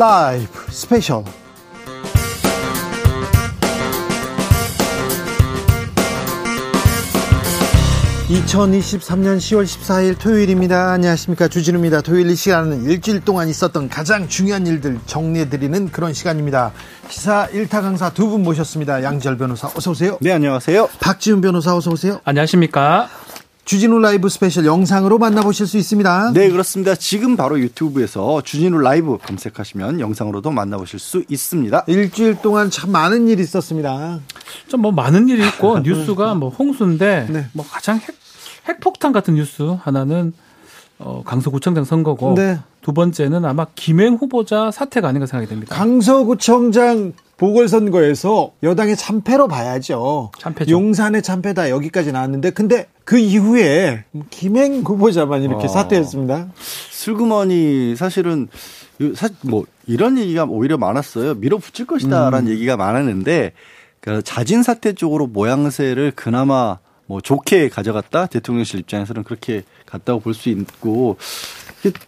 라이브 스페셜 2023년 10월 14일 토요일입니다. 안녕하십니까. 주진우입니다. 토요일 이 시간은 일주일 동안 있었던 가장 중요한 일들 정리해드리는 그런 시간입니다. 시사 1타 강사 두 분 모셨습니다. 양지열 변호사 어서오세요. 네, 안녕하세요. 박지훈 변호사 어서오세요. 안녕하십니까. 주진우 라이브 스페셜 영상으로 만나보실 수 있습니다. 네, 그렇습니다. 지금 바로 유튜브에서 주진우 라이브 검색하시면 영상으로도 만나보실 수 있습니다. 일주일 동안 참 많은 일이 있었습니다. 좀 뭐 많은 일이 있고 뉴스가 뭐 홍수인데 네. 뭐 가장 핵, 핵폭탄 같은 뉴스 하나는 어, 강서구청장 선거고 네. 두 번째는 아마 김행 후보자 사퇴가 아닌가 생각이 됩니다. 강서구청장 보궐선거에서 여당의 참패로 봐야죠. 참패죠. 용산의 참패다 여기까지 나왔는데 근데 그 이후에 김행 후보자만 이렇게 어. 사퇴했습니다. 슬그머니 사실은 뭐 이런 얘기가 오히려 많았어요. 밀어붙일 것이다라는 음. 얘기가 많았는데 그 자진 사퇴 쪽으로 모양새를 그나마 뭐 좋게 가져갔다 대통령실 입장에서는 그렇게 갔다고 볼 수 있고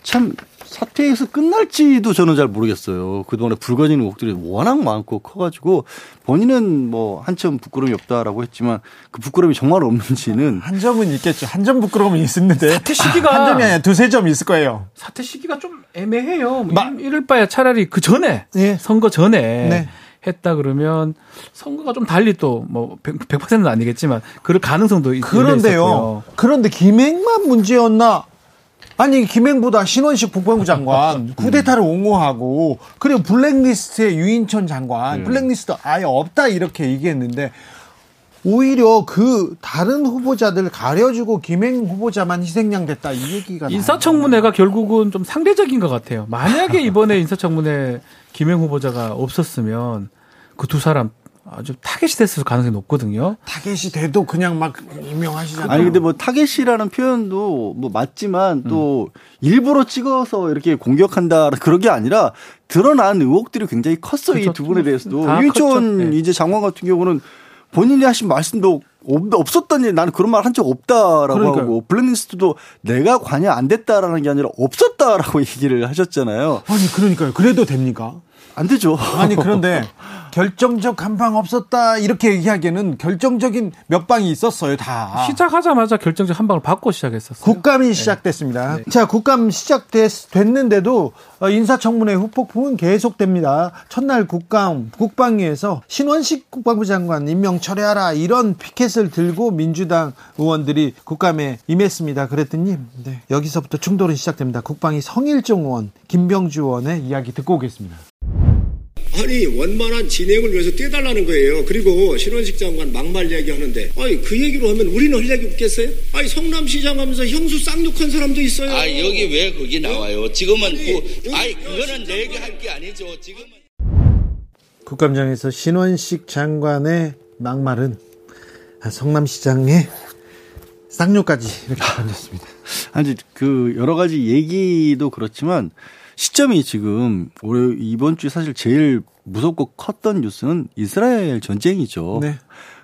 참 사퇴에서 끝날지도 저는 잘 모르겠어요. 그동안에 불거진 의혹들이 워낙 많고 커가지고 본인은 뭐 한참 부끄러움이 없다라고 했지만 그 부끄러움이 정말 없는지는 한 점은 있겠죠. 한 점 부끄러움이 있었는데 사퇴 시기가 한 점이 아니라 두세 점 있을 거예요. 사퇴 시기가 좀 애매해요. 뭐 마- 이럴 바야 차라리 그 전에 예. 선거 전에 네. 했다 그러면 선거가 좀 달리 또 뭐 100%는 아니겠지만 그럴 가능성도 그런데요. 그런데 김행만 문제였나? 아니 김행보다 신원식 국방부 장관 쿠데타를 옹호하고 그리고 블랙리스트에 유인천 장관 블랙리스트 아예 없다 이렇게 얘기했는데 오히려 그 다른 후보자들 가려주고 김행 후보자만 희생양 됐다 이 얘기가 인사청문회가 결국은 좀 상대적인 것 같아요. 만약에 이번에 인사청문회 김행 후보자가 없었으면 그 두 사람 아주 타겟이 됐을 가능성이 높거든요. 타겟이 돼도 그냥 막 임명하시잖아요. 아니 근데 뭐 타겟이라는 표현도 뭐 맞지만 또 일부러 찍어서 이렇게 공격한다 그런 게 아니라 드러난 의혹들이 굉장히 컸어 이. 두 분에 대해서도 컸죠. 네. 이제 장관 같은 경우는 본인이 하신 말씀도 없- 없었더니 나는 그런 말 한 적 없다라고 그러니까요. 하고 블랙리스트도 내가 관여 안 됐다라는 게 아니라 없었다라고 얘기를 하셨잖아요. 아니 그러니까요. 그래도 됩니까? 안 되죠. 아니 그런데 결정적 한 방 없었다 이렇게 얘기하기에는 결정적인 몇 방이 있었어요 다. 시작하자마자 결정적 한 방을 받고 시작했었어요. 국감이 시작됐습니다. 자, 국감 시작됐는데도 어, 인사청문회 후폭풍은 계속됩니다. 첫날 국감 국방위에서 신원식 국방부 장관 임명 철회하라 이런 피켓을 들고 민주당 의원들이 국감에 임했습니다. 그랬더니 네, 여기서부터 충돌이 시작됩니다. 국방위 성일종 의원, 김병주 의원의 이야기 듣고 오겠습니다. 아니 원만한 진행을 위해서 떼달라는 거예요. 그리고 신원식 장관 막말 얘기하는데 아니 그 얘기로 하면 우리는 할 얘기 없겠어요? 아니 성남시장 하면서 형수 쌍욕한 사람도 있어요. 아 여기 왜 거기 나와요? 지금은 아니, 그, 여기 아니 그거는 내 얘기할 게 아니죠. 지금은 국감장에서 신원식 장관의 막말은 성남시장의 쌍욕까지 이렇게 던졌습니다. 아니 그 여러 가지 얘기도 그렇지만 시점이 지금 올해 이번 주 사실 제일 무섭고 컸던 뉴스는 이스라엘 전쟁이죠. 네.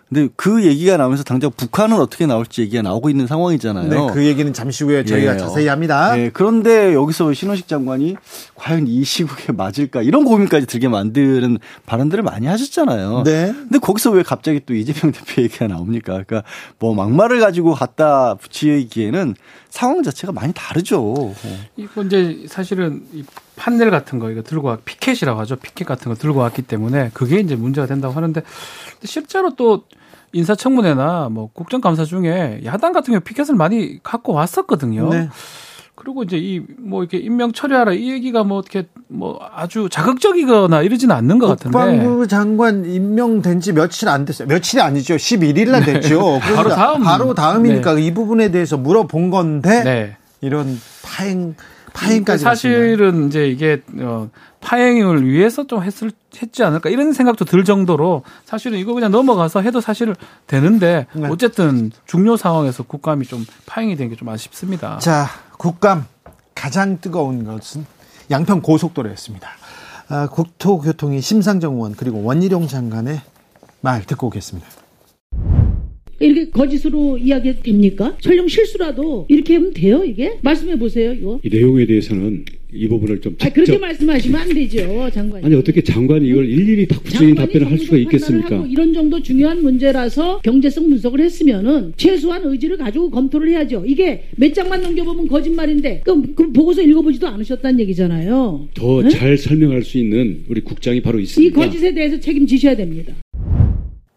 근데 그 얘기가 나오면서 당장 북한은 어떻게 나올지 얘기가 나오고 있는 상황이잖아요. 네, 그 얘기는 잠시 후에 저희가 예. 자세히 합니다. 네, 그런데 여기서 신원식 장관이 과연 이 시국에 맞을까 이런 고민까지 들게 만드는 발언들을 많이 하셨잖아요. 네. 근데 거기서 왜 갑자기 또 이재명 대표 얘기가 나옵니까? 그러니까 뭐 막말을 가지고 갖다 붙이기에는 상황 자체가 많이 다르죠. 이거 이제 사실은 이 판넬 같은 거 이거 들고 와 피켓이라고 하죠. 피켓 같은 거 들고 왔기 때문에 그게 이제 문제가 된다고 하는데 실제로 또 인사청문회나 뭐 국정감사 중에 야당 같은 경우 피켓을 많이 갖고 왔었거든요. 네. 그리고 이제 이 뭐 이렇게 임명 처리하라 이 얘기가 뭐 어떻게 뭐 아주 자극적이거나 이러지는 않는 것 같은데 국방부 장관 임명된 지 며칠 안 됐어요. 며칠이 아니죠. 11일 날 됐죠. 그러니까 바로 다음. 바로 다음이니까 이 부분에 대해서 물어본 건데 네. 이런 파행 파행까지 사실은 이제 이게 어, 파행을 위해서 좀 했을 했지 않을까 이런 생각도 들 정도로 사실은 이거 그냥 넘어가서 해도 사실 되는데 네. 어쨌든 중요 상황에서 국감이 좀 파행이 된 게 좀 아쉽습니다. 자, 국감 가장 뜨거운 것은 양평 고속도로였습니다. 아, 국토교통위 심상정 의원 그리고 원희룡 장관의 말 듣고 오겠습니다. 이렇게 거짓으로 이야기 됩니까? 설령 실수라도 이렇게 하면 돼요, 이게? 말씀해 보세요, 이거. 이 내용에 대해서는 이 부분을 좀 아, 그렇게 말씀하시면 안 되죠, 장관님. 아니 어떻게 장관이 이걸 일일이 다 구체적인 답변을 할 수가 있겠습니까? 이런 정도 중요한 문제라서 경제성 분석을 했으면은 최소한 의지를 가지고 검토를 해야죠. 이게 몇 장만 넘겨보면 거짓말인데 그럼 그 보고서 읽어보지도 않으셨다는 얘기잖아요. 더 네? 잘 설명할 수 있는 우리 국장이 바로 이 있습니다. 거짓에 대해서 책임지셔야 됩니다.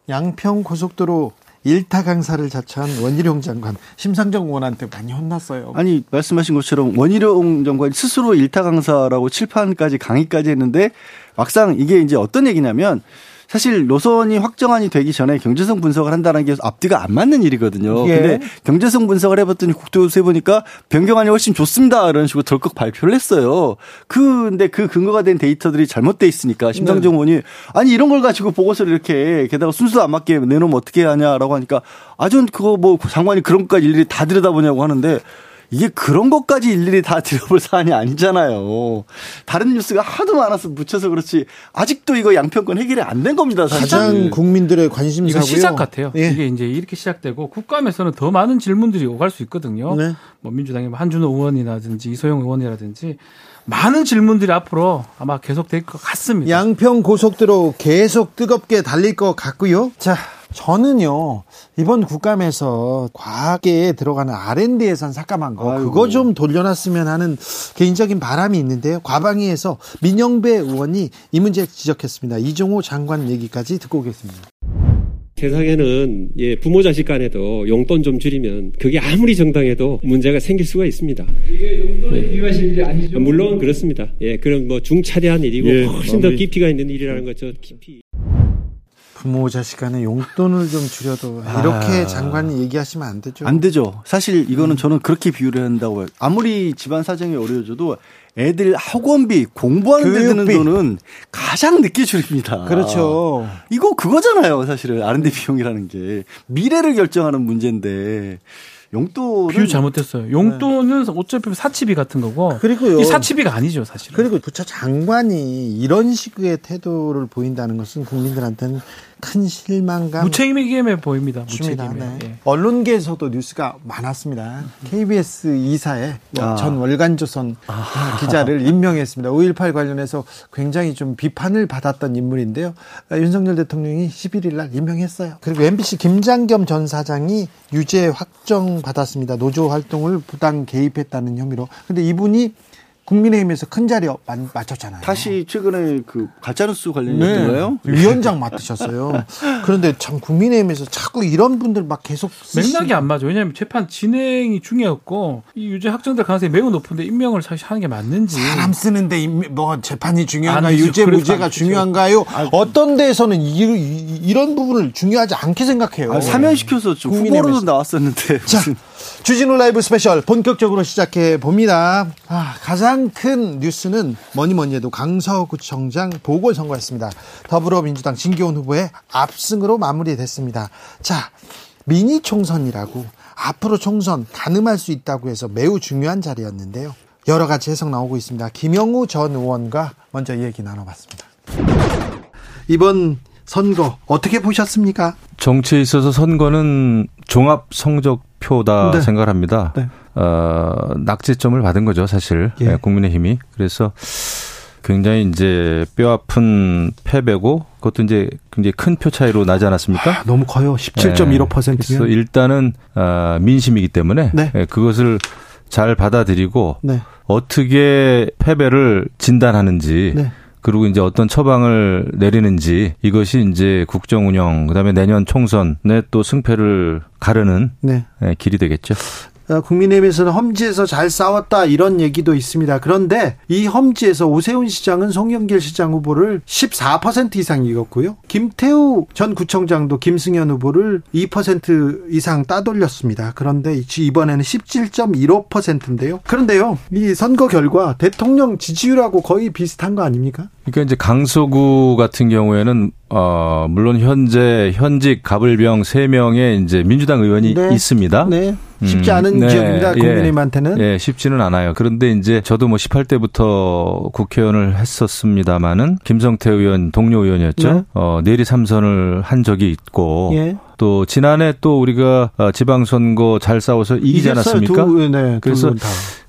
양평 고속도로 일타 강사를 자처한 원희룡 장관 심상정 의원한테 많이 혼났어요. 아니 말씀하신 것처럼 원희룡 장관이 스스로 일타 강사라고 칠판까지 강의까지 했는데 막상 이게 이제 어떤 얘기냐면 사실 노선이 확정안이 되기 전에 경제성 분석을 한다는 게 앞뒤가 안 맞는 일이거든요. 예. 근데 경제성 분석을 해봤더니 국토교세 보니까 변경안이 훨씬 좋습니다. 이런 식으로 덜컥 발표를 했어요. 근데 그 근거가 된 데이터들이 잘못돼 있으니까 심상정 의원이 아니 이런 걸 가지고 보고서를 이렇게 게다가 순서 안 맞게 내놓으면 어떻게 하냐라고 하니까 아전 그거 뭐 장관이 그런 것까지 일일이 다 들여다보냐고 하는데 이게 그런 것까지 일일이 다 들어볼 사안이 아니잖아요. 다른 뉴스가 하도 많아서 묻혀서 그렇지 아직도 이거 양평권 해결이 안 된 겁니다. 사실. 가장 국민들의 관심사고요. 이거 시작 같아요. 예. 이게 이제 이렇게 시작되고 국감에서는 더 많은 질문들이 오갈 수 있거든요. 네. 뭐 민주당의 뭐 한준호 의원이라든지 이소영 의원이라든지 많은 질문들이 앞으로 아마 계속 될 것 같습니다. 양평 고속도로 계속 뜨겁게 달릴 것 같고요. 자, 저는요 이번 국감에서 과학계에 들어가는 R&D 예산 삭감한 거 아이고. 그거 좀 돌려놨으면 하는 개인적인 바람이 있는데요. 과방위에서 민영배 의원이 이 문제 지적했습니다. 이종호 장관 얘기까지 듣고 오겠습니다. 세상에는 예, 부모 자식 간에도 용돈 좀 줄이면 그게 아무리 정당해도 문제가 생길 수가 있습니다. 이게 용돈에 비유하실 일이 아니죠? 물론 그렇습니다. 예, 그럼 뭐 중차대한 일이고 예, 훨씬 더. 깊이가 있는 일이라는 거죠. 깊이. 부모 자식 간에 용돈을 좀 줄여도 이렇게 장관이 얘기하시면 안 되죠. 안 되죠. 사실 이거는 저는 그렇게 비유를 한다고 해요. 아무리 집안 사정이 어려워져도 애들 학원비 공부하는 데 드는. 돈은 가장 늦게 줄입니다. 그렇죠. 이거 그거잖아요, 사실은 R&D 비용이라는 게 미래를 결정하는 문제인데 용돈은 비유 잘못됐어요. 용돈은 어차피 사치비 같은 거고 그리고요. 이 사치비가 아니죠, 사실은. 그리고 부처 장관이 이런 식의 태도를 보인다는 것은 국민들한테는 큰 실망감 무책임해 보입니다. 무책임해. 네. 예. 언론계에서도 뉴스가 많았습니다. KBS 이사에 아. 전 월간조선 기자를 임명했습니다. 5.18 관련해서 굉장히 좀 비판을 받았던 인물인데요. 아, 윤석열 대통령이 11일 날 임명했어요. 그리고 MBC 김장겸 전 사장이 유죄 확정 받았습니다. 노조 활동을 부당 개입했다는 혐의로. 근데 이분이 국민의힘에서 큰 자리 만- 맡았잖아요. 다시 최근에 그 가짜뉴스 네. 관련이었던가요? 위원장 맡으셨어요. 그런데 참 국민의힘에서 자꾸 이런 분들 막 계속 쓰시- 맥락이 안 맞아. 왜냐하면 재판 진행이 중요했고 이 유죄 확정될 가능성이 매우 높은데 임명을 사실 하는 게 맞는지. 사람 쓰는데 임- 뭐 재판이 중요한가요? 유죄 무죄가. 중요한가요? 어떤 데에서는 이, 런 부분을 중요하지 않게 생각해요. 아, 사면시켜서 좀 국민의힘에서. 후보로도 나왔었는데 자, 무슨 주진우 라이브 스페셜 본격적으로 시작해 봅니다. 아, 가장 큰 뉴스는 뭐니 뭐니 해도 강서구청장 보궐선거였습니다. 더불어민주당 진교훈 후보의 압승으로 마무리됐습니다. 자, 미니 총선이라고 앞으로 총선 가늠할 수 있다고 해서 매우 중요한 자리였는데요. 여러 가지 해석 나오고 있습니다. 김영우 전 의원과 먼저 얘기 나눠봤습니다. 이번 선거 어떻게 보셨습니까? 정치에 있어서 선거는 종합 성적표다 네. 생각합니다. 네. 어, 낙제점을 받은 거죠, 사실. 예. 네, 국민의힘이. 그래서 굉장히 이제 뼈 아픈 패배고 그것도 이제 굉장히 큰 표 차이로 나지 않았습니까? 아, 너무 커요. 네. 17.15%면. 그래서 일단은 아, 민심이기 때문에 네. 예, 그것을 잘 받아들이고 네. 어떻게 패배를 진단하는지 네. 그리고 이제 어떤 처방을 내리는지 이것이 이제 국정 운영 그다음에 내년 총선의 또 승패를 가르는 네. 예, 길이 되겠죠. 어, 국민의힘에서는 험지에서 잘 싸웠다 이런 얘기도 있습니다. 그런데 이 험지에서 오세훈 시장은 송영길 시장 후보를 14% 이상 이겼고요. 김태우 전 구청장도 김승현 후보를 2% 이상 따돌렸습니다. 그런데 이번에는 17.15%인데요. 그런데요, 이 선거 결과 대통령 지지율하고 거의 비슷한 거 아닙니까? 그러니까 이제 강서구 같은 경우에는 어 물론 현재 현직 가불병 3명의 이제 민주당 의원이 네. 있습니다. 네. 쉽지 음, 않은 네, 지역입니다. 예. 국민의힘한테는. 예, 쉽지는 않아요. 그런데 이제 저도 뭐 18대부터 국회의원을 했었습니다마는 김성태 의원 동료 의원이었죠. 네. 어, 내리 삼선을 한 적이 있고 예. 또 지난해 또 우리가 어, 지방선거 잘 싸워서 이기지. 않았습니까? 두, 네, 그래서.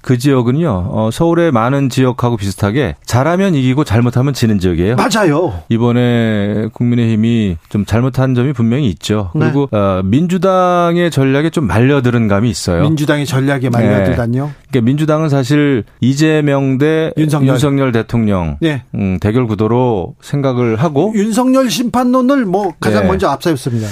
그 지역은요, 어, 서울의 많은 지역하고 비슷하게 잘하면 이기고 잘못하면 지는 지역이에요. 맞아요. 이번에 국민의힘이 좀 잘못한 점이 분명히 있죠. 네. 그리고 어, 민주당의 전략에 좀 말려들은 감이 있어요. 민주당의 전략에 말려들다뇨. 그러니까 민주당은 사실 이재명 대 윤석열. 대통령 네. 음, 대결 구도로 생각을 하고 윤석열 심판론을 뭐 가장 네. 먼저 앞세웠습니다.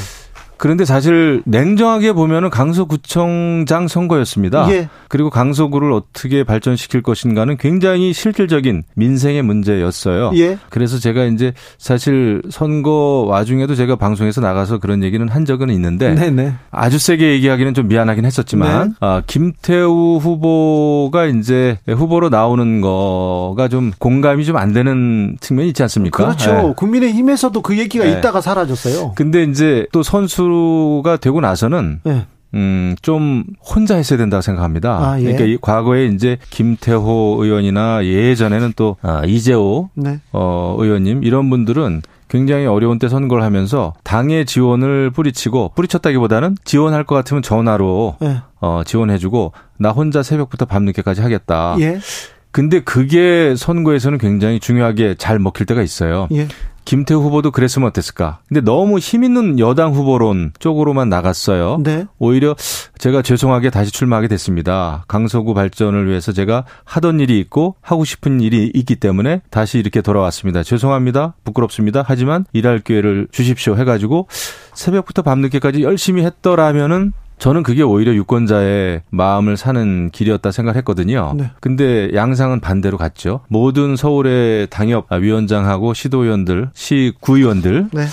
그런데 사실 냉정하게 보면은 강서구청장 선거였습니다. 예. 그리고 강서구를 어떻게 발전시킬 것인가는 굉장히 실질적인 민생의 문제였어요. 예. 그래서 제가 이제 사실 선거 와중에도 제가 방송에서 나가서 그런 얘기는 한 적은 있는데 네네. 아주 세게 얘기하기는 좀 미안하긴 했었지만 네. 아, 김태우 후보가 이제 후보로 나오는 거가 좀 공감이 좀 안 되는 측면이 있지 않습니까? 그렇죠. 예. 국민의힘에서 그 얘기가 네. 있다가 사라졌어요. 근데 이제 또 선수 가 되고 나서는 네. 음, 좀 혼자 했어야 된다고 생각합니다. 아, 예. 그러니까 이 과거에 이제 김태호 의원이나 예전에는 또 아, 이재호 네. 어, 의원님 이런 분들은 굉장히 어려운 때 선거를 하면서 당의 지원을 뿌리치고 뿌리쳤다기보다는 지원할 것 같으면 전화로 예. 어, 지원해주고 나 혼자 새벽부터 밤늦게까지 하겠다. 예. 근데 그게 선거에서는 굉장히 중요하게 잘 먹힐 때가 있어요. 예. 김태우 후보도 그랬으면 어땠을까? 근데 너무 힘 있는 여당 후보론 쪽으로만 나갔어요. 네. 오히려 제가 죄송하게 다시 출마하게 됐습니다. 강서구 발전을 위해서 제가 하던 일이 있고 하고 싶은 일이 있기 때문에 다시 이렇게 돌아왔습니다. 죄송합니다. 부끄럽습니다. 하지만 일할 기회를 주십시오 해가지고 새벽부터 밤늦게까지 열심히 했더라면은 저는 그게 오히려 유권자의 마음을 사는 길이었다 생각했거든요. 네. 근데 양상은 반대로 갔죠. 모든 서울의 당협 위원장하고 시도위원들, 시구의원들 네.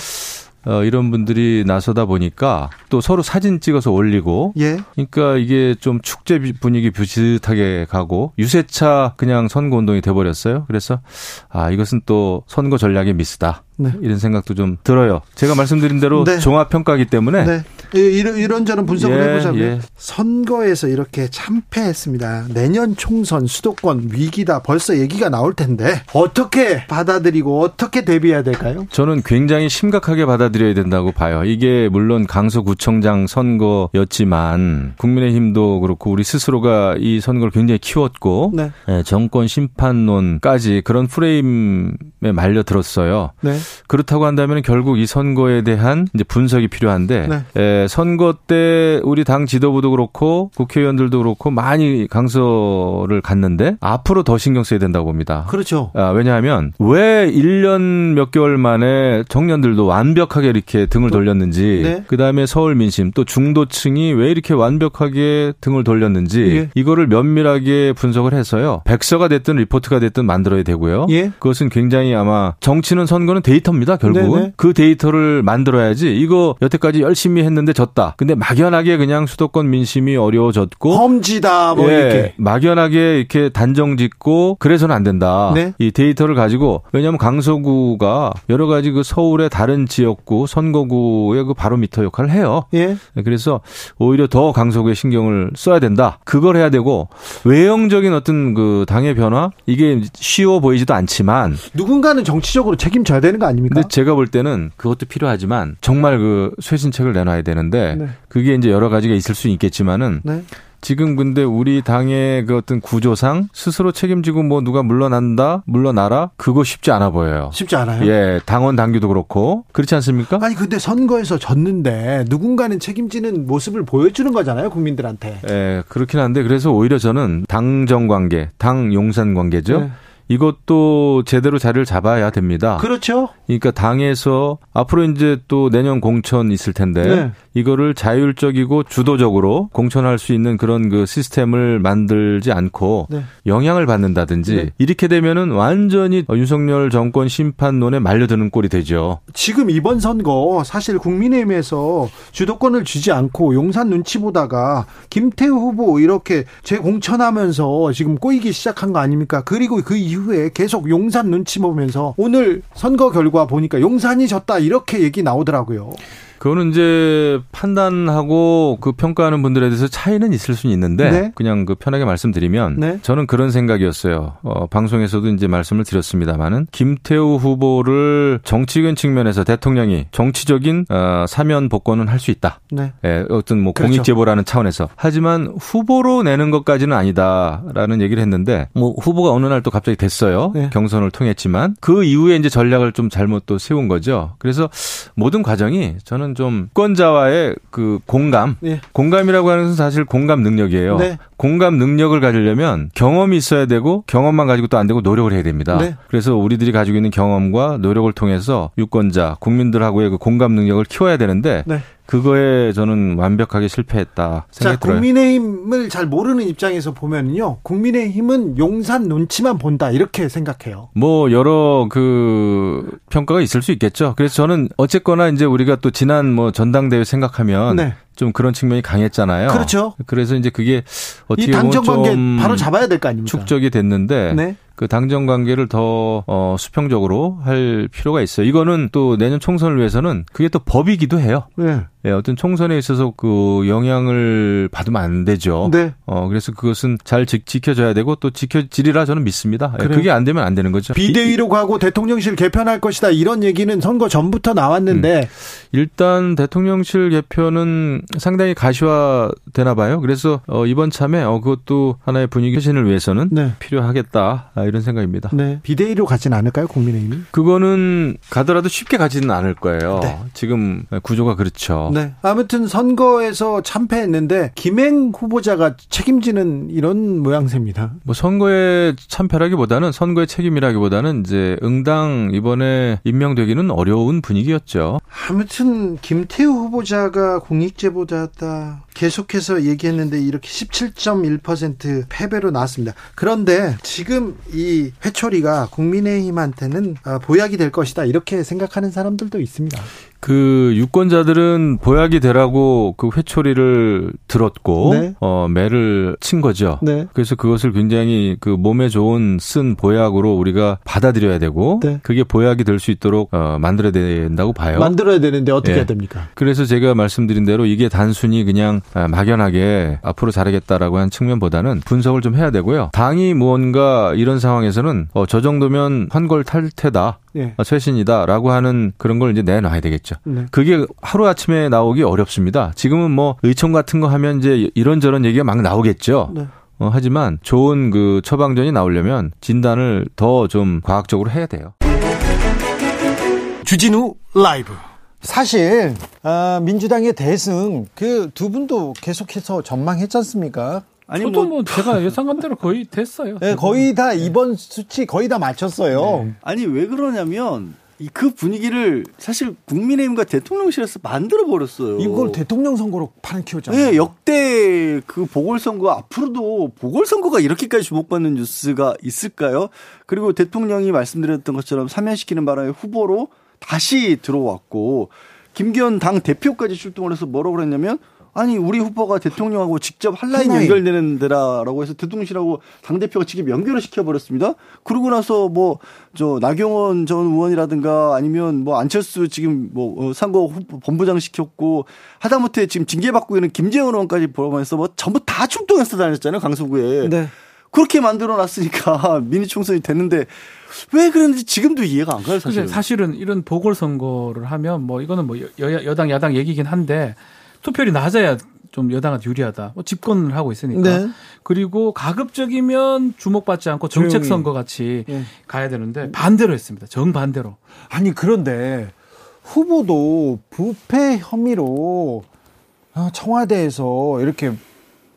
어, 이런 분들이 나서다 보니까 또 서로 사진 찍어서 올리고 예. 그러니까 이게 좀 축제 비- 분위기 비슷하게 가고 유세차 그냥 선거 운동이 돼 버렸어요. 그래서 아 이것은 또 선거 전략의 미스다. 네. 이런 생각도 좀 들어요. 제가 말씀드린 대로 네. 종합 평가기 때문에 네. 이- 이런, 이런 저런 분석을 예, 해보자면 예. 선거에서 이렇게 참패했습니다. 내년 총선 수도권 위기다. 벌써 얘기가 나올 텐데 어떻게 받아들이고 어떻게 대비해야 될까요? 저는 굉장히 심각하게 받아들여야 된다고 봐요. 이게 물론 강서구청장 선거였지만 국민의힘도 그렇고 우리 스스로가 이 선거를 굉장히 키웠고 네. 예, 정권 심판론까지 그런 프레임에 말려 들었어요. 네. 그렇다고 한다면 결국 이 선거에 대한 이제 분석이 필요한데 네. 에, 선거 때 우리 당 지도부도 그렇고 국회의원들도 그렇고 많이 강서를 갔는데 앞으로 더 신경 써야 된다고 봅니다. 그렇죠. 아, 왜냐하면 왜 1년 몇 개월 만에 청년들도 완벽하게 이렇게 등을 돌렸는지 네. 그다음에 서울 민심 또 중도층이 왜 이렇게 완벽하게 등을 돌렸는지 예. 이거를 면밀하게 분석을 해서요. 백서가 됐든 리포트가 됐든 만들어야 되고요. 예. 그것은 굉장히 아마 정치는 선거는 데이터입니다. 결국은 네네. 그 데이터를 만들어야지 이거 여태까지 열심히 했는데 졌다. 근데 막연하게 그냥 수도권 민심이 어려워졌고 험지다 뭐 예, 이렇게. 막연하게 이렇게 단정 짓고 그래서는 안 된다. 네. 이 데이터를 가지고 왜냐하면 강서구가 여러 가지 그 서울의 다른 지역구 선거구의 그 바로미터 역할을 해요. 예. 그래서 오히려 더 강서구에 신경을 써야 된다. 그걸 해야 되고 외형적인 어떤 그 당의 변화 이게 쉬워 보이지도 않지만 누군가는 정치적으로 책임져야 되는 거 아닙니까? 근데 제가 볼 때는 그것도 필요하지만 정말 그 쇄신책을 내놔야 되는 데 네. 그게 이제 여러 가지가 있을 수 있겠지만은 네. 지금 근데 우리 당의 그 어떤 구조상 스스로 책임지고 뭐 누가 물러난다, 물러나라 그거 쉽지 않아 보여요. 쉽지 않아요. 예, 당원 당규도 그렇고 그렇지 않습니까? 아니 근데 선거에서 졌는데 누군가는 책임지는 모습을 보여주는 거잖아요 국민들한테. 예, 그렇긴 한데 그래서 오히려 저는 당정 관계, 당 용산 관계죠. 네. 이것도 제대로 자리를 잡아야 됩니다. 그렇죠. 그러니까 당에서 앞으로 이제 또 내년 공천 있을 텐데 네. 이거를 자율적이고 주도적으로 공천할 수 있는 그런 그 시스템을 만들지 않고 네. 영향을 받는다든지 네. 이렇게 되면은 완전히 윤석열 정권 심판론에 말려드는 꼴이 되죠. 지금 이번 선거 사실 국민의힘에서 주도권을 주지 않고 용산 눈치 보다가 김태우 후보 이렇게 재공천하면서 지금 꼬이기 시작한 거 아닙니까? 그리고 그 이후 에 계속 용산 눈치 보면서 오늘 선거 결과 보니까 용산이 졌다 이렇게 얘기 나오더라고요. 그거는 이제 판단하고 그 평가하는 분들에 대해서 차이는 있을 수는 있는데 네. 그냥 그 편하게 말씀드리면 네. 저는 그런 생각이었어요. 어, 방송에서도 이제 말씀을 드렸습니다만은 김태우 후보를 정치적인 측면에서 대통령이 정치적인 어, 사면 복권은 할 수 있다. 네. 예, 어떤 뭐 그렇죠. 공익 제보라는 차원에서 하지만 후보로 내는 것까지는 아니다라는 얘기를 했는데 뭐 후보가 어느 날 또 갑자기 됐어요 네. 경선을 통했지만 그 이후에 이제 전략을 좀 잘못 또 세운 거죠 그래서 모든 과정이 저는 좀 권자와의 그 공감 네. 공감이라고 하는 것은 사실 공감 능력이에요 네. 공감 능력을 가지려면 경험이 있어야 되고 경험만 가지고 또 안 되고 노력을 해야 됩니다. 네. 그래서 우리들이 가지고 있는 경험과 노력을 통해서 유권자, 국민들하고의 그 공감 능력을 키워야 되는데 네. 그거에 저는 완벽하게 실패했다 자, 생각이 들어요. 국민의힘을 잘 모르는 입장에서 보면요. 국민의힘은 용산 눈치만 본다. 이렇게 생각해요. 뭐 여러 그 평가가 있을 수 있겠죠. 그래서 저는 어쨌거나 이제 우리가 또 지난 뭐 전당대회 생각하면 네. 좀 그런 측면이 강했잖아요. 그렇죠. 그래서 이제 그게 어떻게 이 당정 관계 좀 바로 잡아야 될 거 아닙니까? 축적이 됐는데 네. 그 당정 관계를 더 어, 수평적으로 할 필요가 있어요. 이거는 또 내년 총선을 위해서는 그게 또 법이기도 해요. 네. 예, 어떤 총선에 있어서 그 영향을 받으면 안 되죠. 네. 어, 그래서 그것은 잘 지, 지켜져야 되고 또 지켜지리라 저는 믿습니다. 예? 그게 안 되면 안 되는 거죠. 이- 비대위로 가고 대통령실 개편할 것이다. 이런 얘기는 선거 전부터 나왔는데 일단 대통령실 개편은 상당히 가시화되나 봐요. 그래서 어, 이번 참에 어, 그것도 하나의 분위기 쇄신을 위해서는 네. 필요하겠다 아, 이런 생각입니다. 네. 비대위로 가진 않을까요? 국민의힘이? 그거는 가더라도 쉽게 가지는 않을 거예요. 네. 지금 구조가 그렇죠. 네. 아무튼 선거에서 참패했는데 김행 후보자가 책임지는 이런 모양새입니다. 뭐 선거에 참패라기보다는 선거의 책임이라기보다는 이제 응당 이번에 임명되기는 어려운 분위기였죠. 아무튼 김태우 후보자가 공익제보자다 계속해서 얘기했는데 이렇게 17.1% 패배로 나왔습니다. 그런데 지금 이 회초리가 국민의힘한테는 어, 보약이 될 것이다 이렇게 생각하는 사람들도 있습니다. 그 유권자들은 보약이 되라고 그 회초리를 들었고 네. 어 매를 친 거죠. 네. 그래서 그것을 굉장히 그 몸에 좋은 쓴 보약으로 우리가 받아들여야 되고 네. 그게 보약이 될 수 있도록 어 만들어야 된다고 봐요. 만들어야 되는데 어떻게 예. 해야 됩니까? 그래서 제가 말씀드린 대로 이게 단순히 그냥 아, 막연하게 앞으로 잘하겠다라고 한 측면보다는 분석을 좀 해야 되고요. 당이 무언가 이런 상황에서는 어, 저 정도면 환골 탈퇴다. 예. 어, 쇄신이다라고 하는 그런 걸 이제 내놔야 되겠죠. 네. 그게 하루 아침에 나오기 어렵습니다. 지금은 뭐 의총 같은 거 하면 이제 이런저런 얘기가 막 나오겠죠. 네. 어, 하지만 좋은 그 처방전이 나오려면 진단을 더 좀 과학적으로 해야 돼요. 주진우 라이브. 사실 아, 민주당의 대승 그 두 분도 계속해서 전망했지 않습니까? 아니 저도 뭐 뭐 제가 예상한 대로 거의 됐어요. 네, 거의 다 이번 수치 거의 다 맞췄어요. 아니 왜 그러냐면 이그 분위기를 사실 국민의힘과 대통령실에서 만들어 버렸어요. 이걸 대통령 선거로 판을 키웠잖아요. 네, 역대 그 보궐선거 앞으로도 보궐선거가 이렇게까지 주목받는 뉴스가 있을까요? 그리고 대통령이 말씀드렸던 것처럼 사면시키는 바람에 후보로 다시 들어왔고 김기현 당 대표까지 출동을 해서 뭐라고 그랬냐면 아니 우리 후보가 대통령하고 직접 한라인. 연결되는 데라라고 해서 대통령실하고 당 대표가 직접 연결을 시켜 버렸습니다. 그러고 나서 뭐 저 나경원 전 의원이라든가 아니면 뭐 안철수 지금 뭐 어, 선거 후보 본부장 시켰고 하다못해 지금 징계받고 있는 김재원 의원까지 포함해서 뭐 전부 다 출동해서 다녔잖아요 강서구에. 네. 그렇게 만들어 놨으니까 미니 총선이 됐는데 왜 그런지 지금도 이해가 안 가요 사실. 사실 사실은 이런 보궐 선거를 하면 뭐 이거는 뭐 여, 여당 야당 얘기긴 한데 투표율이 낮아야 좀 여당한테 유리하다. 뭐 집권을 하고 있으니까. 네. 그리고 가급적이면 주목받지 않고 정책. 선거 같이 예. 가야 되는데 반대로 했습니다. 정반대로. 아니 그런데 후보도 부패 혐의로 아, 청와대에서 이렇게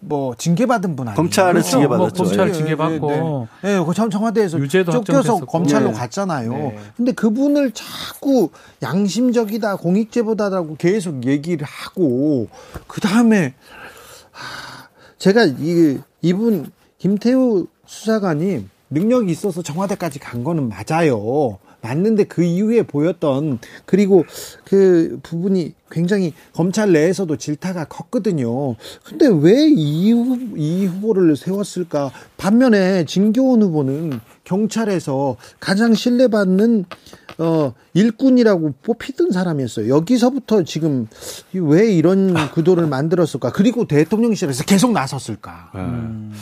뭐 징계받은 분 아니에요? 검찰에서 그렇죠. 징계받았죠. 뭐 검찰 예, 징계받고 예, 네, 그 청- 청와대에서 쫓겨서 확정됐었고. 검찰로 네. 갔잖아요. 네. 근데 그분을 자꾸 양심적이다, 공익제보다라고 계속 얘기를 하고 그 다음에 제가 이 이분 김태우 수사관이 능력이 있어서 청와대까지 간 거는 맞아요. 맞는데 그 이후에 보였던 그리고 그 부분이 굉장히 검찰 내에서도 질타가 컸거든요. 근데 왜 이 이 후보를 세웠을까? 반면에 진교훈 후보는 경찰에서 가장 신뢰받는 어 일꾼이라고 뽑히던 사람이었어요. 여기서부터 지금 왜 이런 구도를 만들었을까? 그리고 대통령실에서 계속 나섰을까? 음.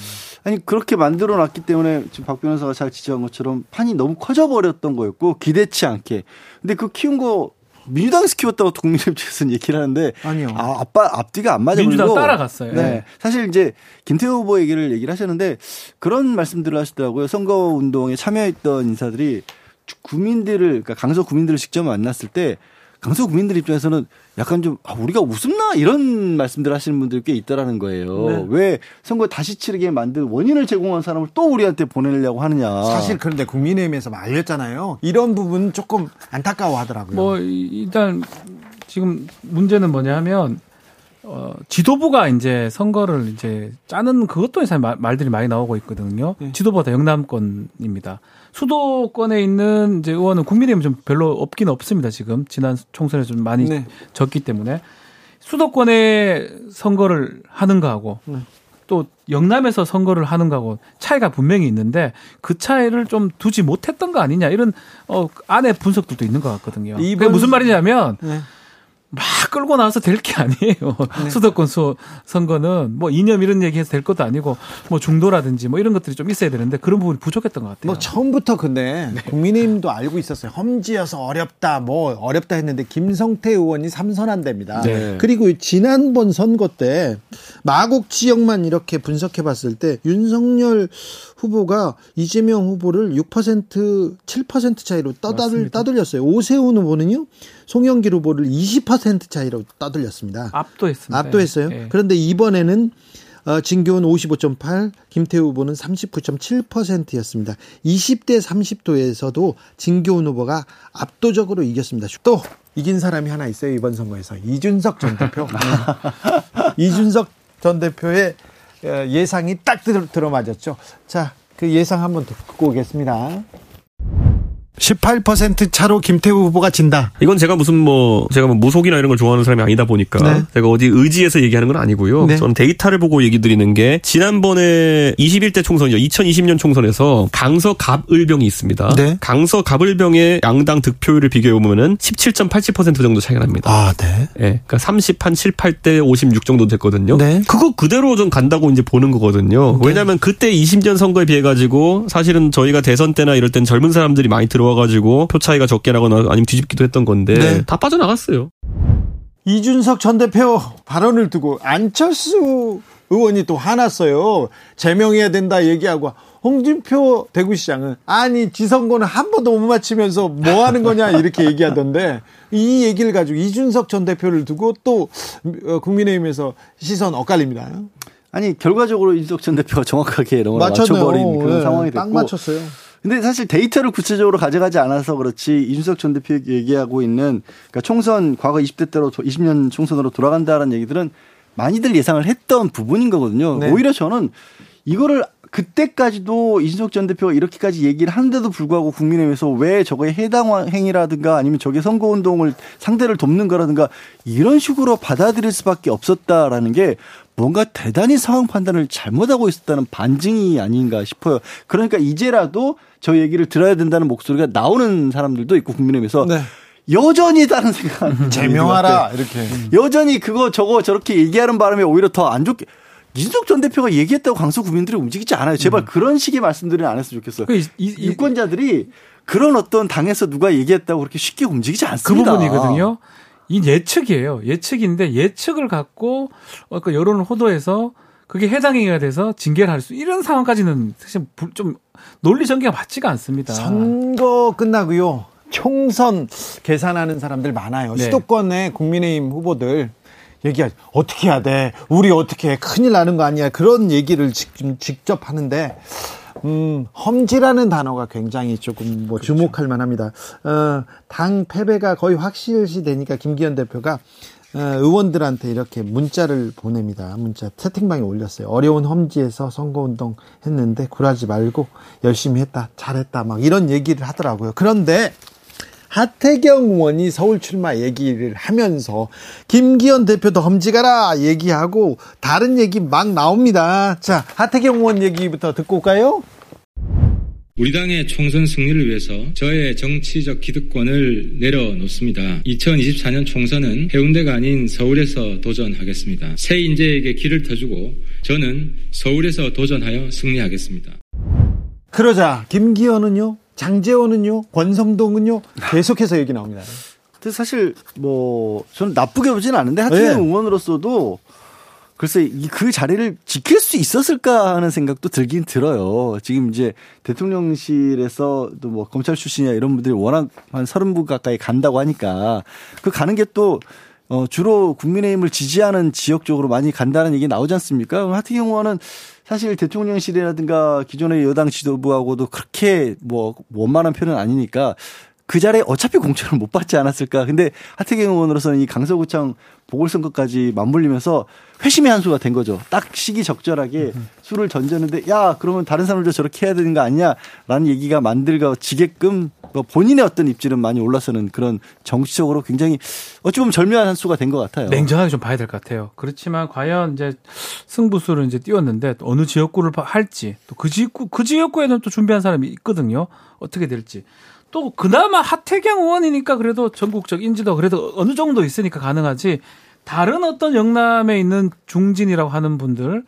아니 그렇게 만들어 놨기 때문에 지금 박 변호사가 잘 지적한 것처럼 판이 너무 커져 버렸던 거였고 기대치 않게. 근데 그 키운 거 민주당에서 키웠다고 측에서는 얘기를 하는데 아니요. 아, 아빠 앞뒤가 안 맞아 민주당 따라갔어요. 네. 사실 이제 김태호 후보 얘기를 얘기를 하셨는데 그런 말씀들을 하시더라고요. 선거 운동에 참여했던 인사들이 국민들을 그러니까 강서 국민들을 직접 만났을 때 강서 국민들 입장에서는 약간 좀 아, 우리가 웃음나 이런 말씀들 하시는 분들 꽤 있다라는 거예요. 네. 왜 선거 다시 치르게 만든 원인을 제공한 사람을 또 우리한테 보내려고 하느냐. 사실 그런데 국민의힘에서 말렸잖아요. 이런 부분 조금 안타까워하더라고요. 뭐 이- 일단 지금 문제는 뭐냐면 어, 지도부가 이제 선거를 이제 짜는 그것도 사실 말, 말들이 많이 나오고 있거든요. 네. 지도부가 다 영남권입니다. 수도권에 있는 이제 의원은 국민의힘 좀 별로 없긴 없습니다. 지금 지난 총선에 좀 많이 네. 졌기 때문에 수도권에 선거를 하는 거하고 네. 또 영남에서 선거를 하는 거하고 차이가 분명히 있는데 그 차이를 좀 두지 못했던 거 아니냐 이런 어 안에 분석들도 있는 것 같거든요. 그게 이번- 무슨 말이냐면 네. 막 끌고 나와서 될 게 아니에요. 수도권 수 선거는 뭐 이념 이런 얘기해서 될 것도 아니고 뭐 중도라든지 뭐 이런 것들이 좀 있어야 되는데 그런 부분이 부족했던 것 같아요. 뭐 처음부터 근데 네. 국민의힘도 알고 있었어요. 험지여서 어렵다, 뭐 어렵다 했는데 김성태 의원이 삼선한답니다. 네. 그리고 지난번 선거 때 마곡 지역만 이렇게 분석해 봤을 때 윤석열 후보가 이재명 후보를 6% 7% 차이로 떠들, 따돌렸어요. 오세훈 후보는요. 송영길 후보를 20% 차이로 따돌렸습니다. 압도했습니다. 압도했어요. 예. 그런데 이번에는 어, 진교훈 55.8, 김태우 후보는 39.7%였습니다. 20대 30도에서도 진교훈 후보가 압도적으로 이겼습니다. 또 이긴 사람이 하나 있어요 이번 선거에서 이준석 전 대표. 이준석 전 대표의 어, 예상이 딱 들, 들어맞았죠. 자, 그 예상 한번 듣고 오겠습니다. 18% 차로 김태우 후보가 진다. 이건 제가 무슨 뭐 제가 뭐 무속이나 이런 걸 좋아하는 사람이 아니다 보니까 네. 제가 어디 의지해서 얘기하는 건 아니고요. 네. 저는 데이터를 보고 얘기 드리는 게 지난번에 21대 총선이죠. 2020년 총선에서 강서 갑을병이 있습니다. 네. 강서 갑을병의 양당 득표율을 비교해 보면은 17.87% 정도 차이가 납니다. 아, 네. 예. 그러니까 30, 한 7, 8대 56 정도 됐거든요. 네. 그거 그대로 좀 간다고 이제 보는 거거든요. 왜냐하면 그때 20년 선거에 비해 가지고 사실은 저희가 대선 때나 이럴 땐 젊은 사람들이 많이 들어와 가지고 표 차이가 적게 나거나 아니면 뒤집기도 했던 건데 네. 다 빠져나갔어요. 이준석 전 대표 발언을 두고 안철수 의원이 또 화났어요. 제명해야 된다 얘기하고 홍준표 대구시장은 아니 지선거는 한 번도 못 맞히면서 뭐 하는 거냐 이렇게 얘기하던데 이 얘기를 가지고 이준석 전 대표를 두고 또 어, 국민의힘에서 시선 엇갈립니다. 아니 결과적으로 이준석 전 대표가 정확하게 넘어 맞췄네요. 맞춰버린 그런 네, 상황이 딱 됐고 맞췄어요. 근데 사실 데이터를 구체적으로 가져가지 않아서 그렇지 이준석 전 대표 얘기하고 있는 그러니까 총선 과거 20대 때로 20년 총선으로 돌아간다라는 얘기들은 많이들 예상을 했던 부분인 거거든요. 네. 오히려 저는 이거를 그때까지도 이준석 전 대표가 이렇게까지 얘기를 하는데도 불구하고 국민의힘에서 왜 저거에 해당 행위라든가 아니면 저게 선거운동을 상대를 돕는 거라든가 이런 식으로 받아들일 수밖에 없었다라는 게 뭔가 대단히 상황 판단을 잘못하고 있었다는 반증이 아닌가 싶어요. 그러니까 이제라도 저 얘기를 들어야 된다는 목소리가 나오는 사람들도 있고 국민의힘에서 네. 여전히 다른 생각 제명하라 이렇게. 여전히 그거 저거 저렇게 얘기하는 바람에 오히려 더 안 좋게 이준석 전 대표가 얘기했다고 강서 국민들이 움직이지 않아요. 제발 그런 식의 말씀들은 안 했으면 좋겠어요. 그 이- 이- 이- 유권자들이 그런 어떤 당에서 누가 얘기했다고 그렇게 쉽게 움직이지 그 않습니다. 부분이거든요. 이 예측이에요. 예측인데 예측을 갖고 어, 그 여론을 호도해서 그게 해당 행위가 돼서 징계를 할 수 이런 상황까지는 사실 불- 좀 논리 전개가 맞지가 않습니다. 선거 끝나고요. 총선 계산하는 사람들 많아요. 네. 수도권의 국민의힘 후보들 얘기하죠. 어떻게 해야 돼? 우리 어떻게 해? 큰일 나는 거 아니야? 그런 얘기를 지금 직접 하는데 음, 험지라는 단어가 굉장히 조금 뭐 주목할 만합니다. 어, 당 패배가 거의 확실시 되니까 김기현 대표가 어, 의원들한테 이렇게 문자를 보냅니다. 문자 채팅방에 올렸어요. 어려운 험지에서 선거운동 했는데 굴하지 말고 열심히 했다, 잘했다, 막 이런 얘기를 하더라고요. 그런데 하태경 의원이 서울 출마 얘기를 하면서 김기현 대표도 험지 가라 얘기하고 다른 얘기 막 나옵니다. 자, 하태경 의원 얘기부터 듣고 올까요? 우리 당의 총선 승리를 위해서 저의 정치적 기득권을 내려놓습니다. 2024년 총선은 해운대가 아닌 서울에서 도전하겠습니다. 새 인재에게 길을 터주고 저는 서울에서 도전하여 승리하겠습니다. 그러자 김기현은요, 장재원은요, 권성동은요 계속해서 얘기 나옵니다. 근데 사실 뭐 저는 나쁘게 보지는 않은데 하태경 네. 의원으로서도 글쎄 이 그 자리를 지킬 수 있었을까 하는 생각도 들긴 들어요. 지금 이제 대통령실에서 또 뭐 검찰 출신이나 이런 분들이 워낙 한 서른 분 가까이 간다고 하니까 그 가는 게또 어, 주로 국민의힘을 지지하는 지역 쪽으로 많이 간다는 얘기 나오지 않습니까? 하태경 의원은 사실 대통령실이라든가 기존의 여당 지도부하고도 그렇게 뭐 원만한 편은 아니니까 그 자리에 어차피 공천을 못 받지 않았을까. 근데 하태경 의원으로서는 이 강서구청 보궐선거까지 맞물리면서 회심의 한 수가 된 거죠. 딱 시기 적절하게 수를 던졌는데 야 그러면 다른 사람들도 저렇게 해야 되는 거 아니냐라는 얘기가 만들어지게끔 뭐 본인의 어떤 입지는 많이 올라서는 그런 정치적으로 굉장히 어찌 보면 절묘한 한 수가 된 것 같아요. 냉정하게 좀 봐야 될 것 같아요. 그렇지만 과연 이제 승부수를 이제 띄웠는데 또 어느 지역구를 할지 또 그 지역구 그 지역구에는 또 준비한 사람이 있거든요. 어떻게 될지. 또 그나마 하태경 의원이니까 그래도 전국적 인지도 그래도 어느 정도 있으니까 가능하지. 다른 어떤 영남에 있는 중진이라고 하는 분들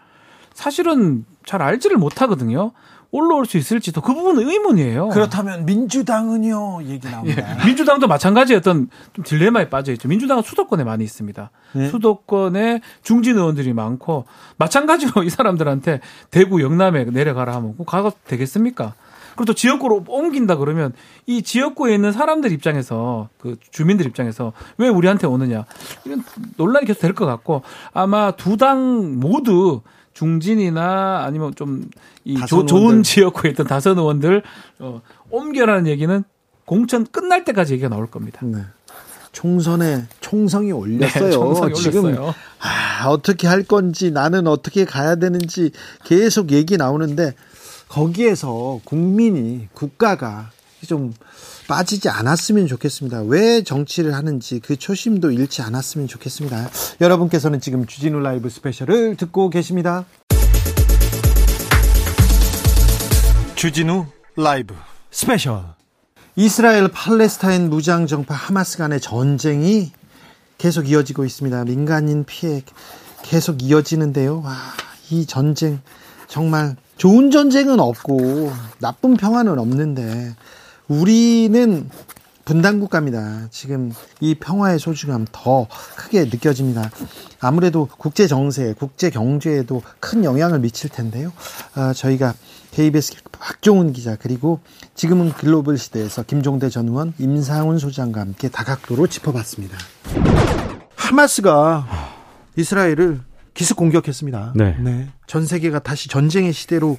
사실은 잘 알지를 못하거든요. 올라올 수 있을지도 그 부분은 의문이에요. 그렇다면 민주당은요 얘기 나옵니다. 예, 민주당도 마찬가지 어떤 좀 딜레마에 빠져 있죠. 민주당은 수도권에 많이 있습니다. 네. 수도권에 중진 의원들이 많고 마찬가지로 이 사람들한테 대구 영남에 내려가라 하면 가도 되겠습니까? 그리고 또 지역구로 옮긴다 그러면 이 지역구에 있는 사람들 입장에서 그 주민들 입장에서 왜 우리한테 오느냐 이런 논란이 계속 될 것 같고 아마 두 당 모두 중진이나 아니면 좀 이 좋은. 지역구에 있던 다선 의원들 어, 옮겨라는 얘기는 공천 끝날 때까지 얘기가 나올 겁니다. 네. 총선에 총성이 올렸어요. 네, 총성이 지금 올렸어요. 아, 어떻게 할 건지 나는 어떻게 가야 되는지 계속 얘기 나오는데 거기에서 국민이 국가가 좀 빠지지 않았으면 좋겠습니다. 왜 정치를 하는지 그 초심도 잃지 않았으면 좋겠습니다. 여러분께서는 지금 주진우 라이브 스페셜을 듣고 계십니다. 주진우 라이브 스페셜 이스라엘 팔레스타인 무장 정파 하마스 간의 전쟁이 계속 이어지고 있습니다. 민간인 피해 계속 이어지는데요. 와, 이 전쟁 정말 좋은 전쟁은 없고 나쁜 평화는 없는데 우리는 분단 국가입니다. 지금 이 평화의 소중함 더 크게 느껴집니다. 아무래도 국제 정세, 국제 경제에도 큰 영향을 미칠 텐데요. 아, 저희가 KBS 박종훈 기자 그리고 지금은 글로벌 시대에서 김종대 전 의원, 임상훈 소장과 함께 다각도로 짚어봤습니다. 하마스가 이스라엘을 기습 공격했습니다. 네. 전 세계가 다시 전쟁의 시대로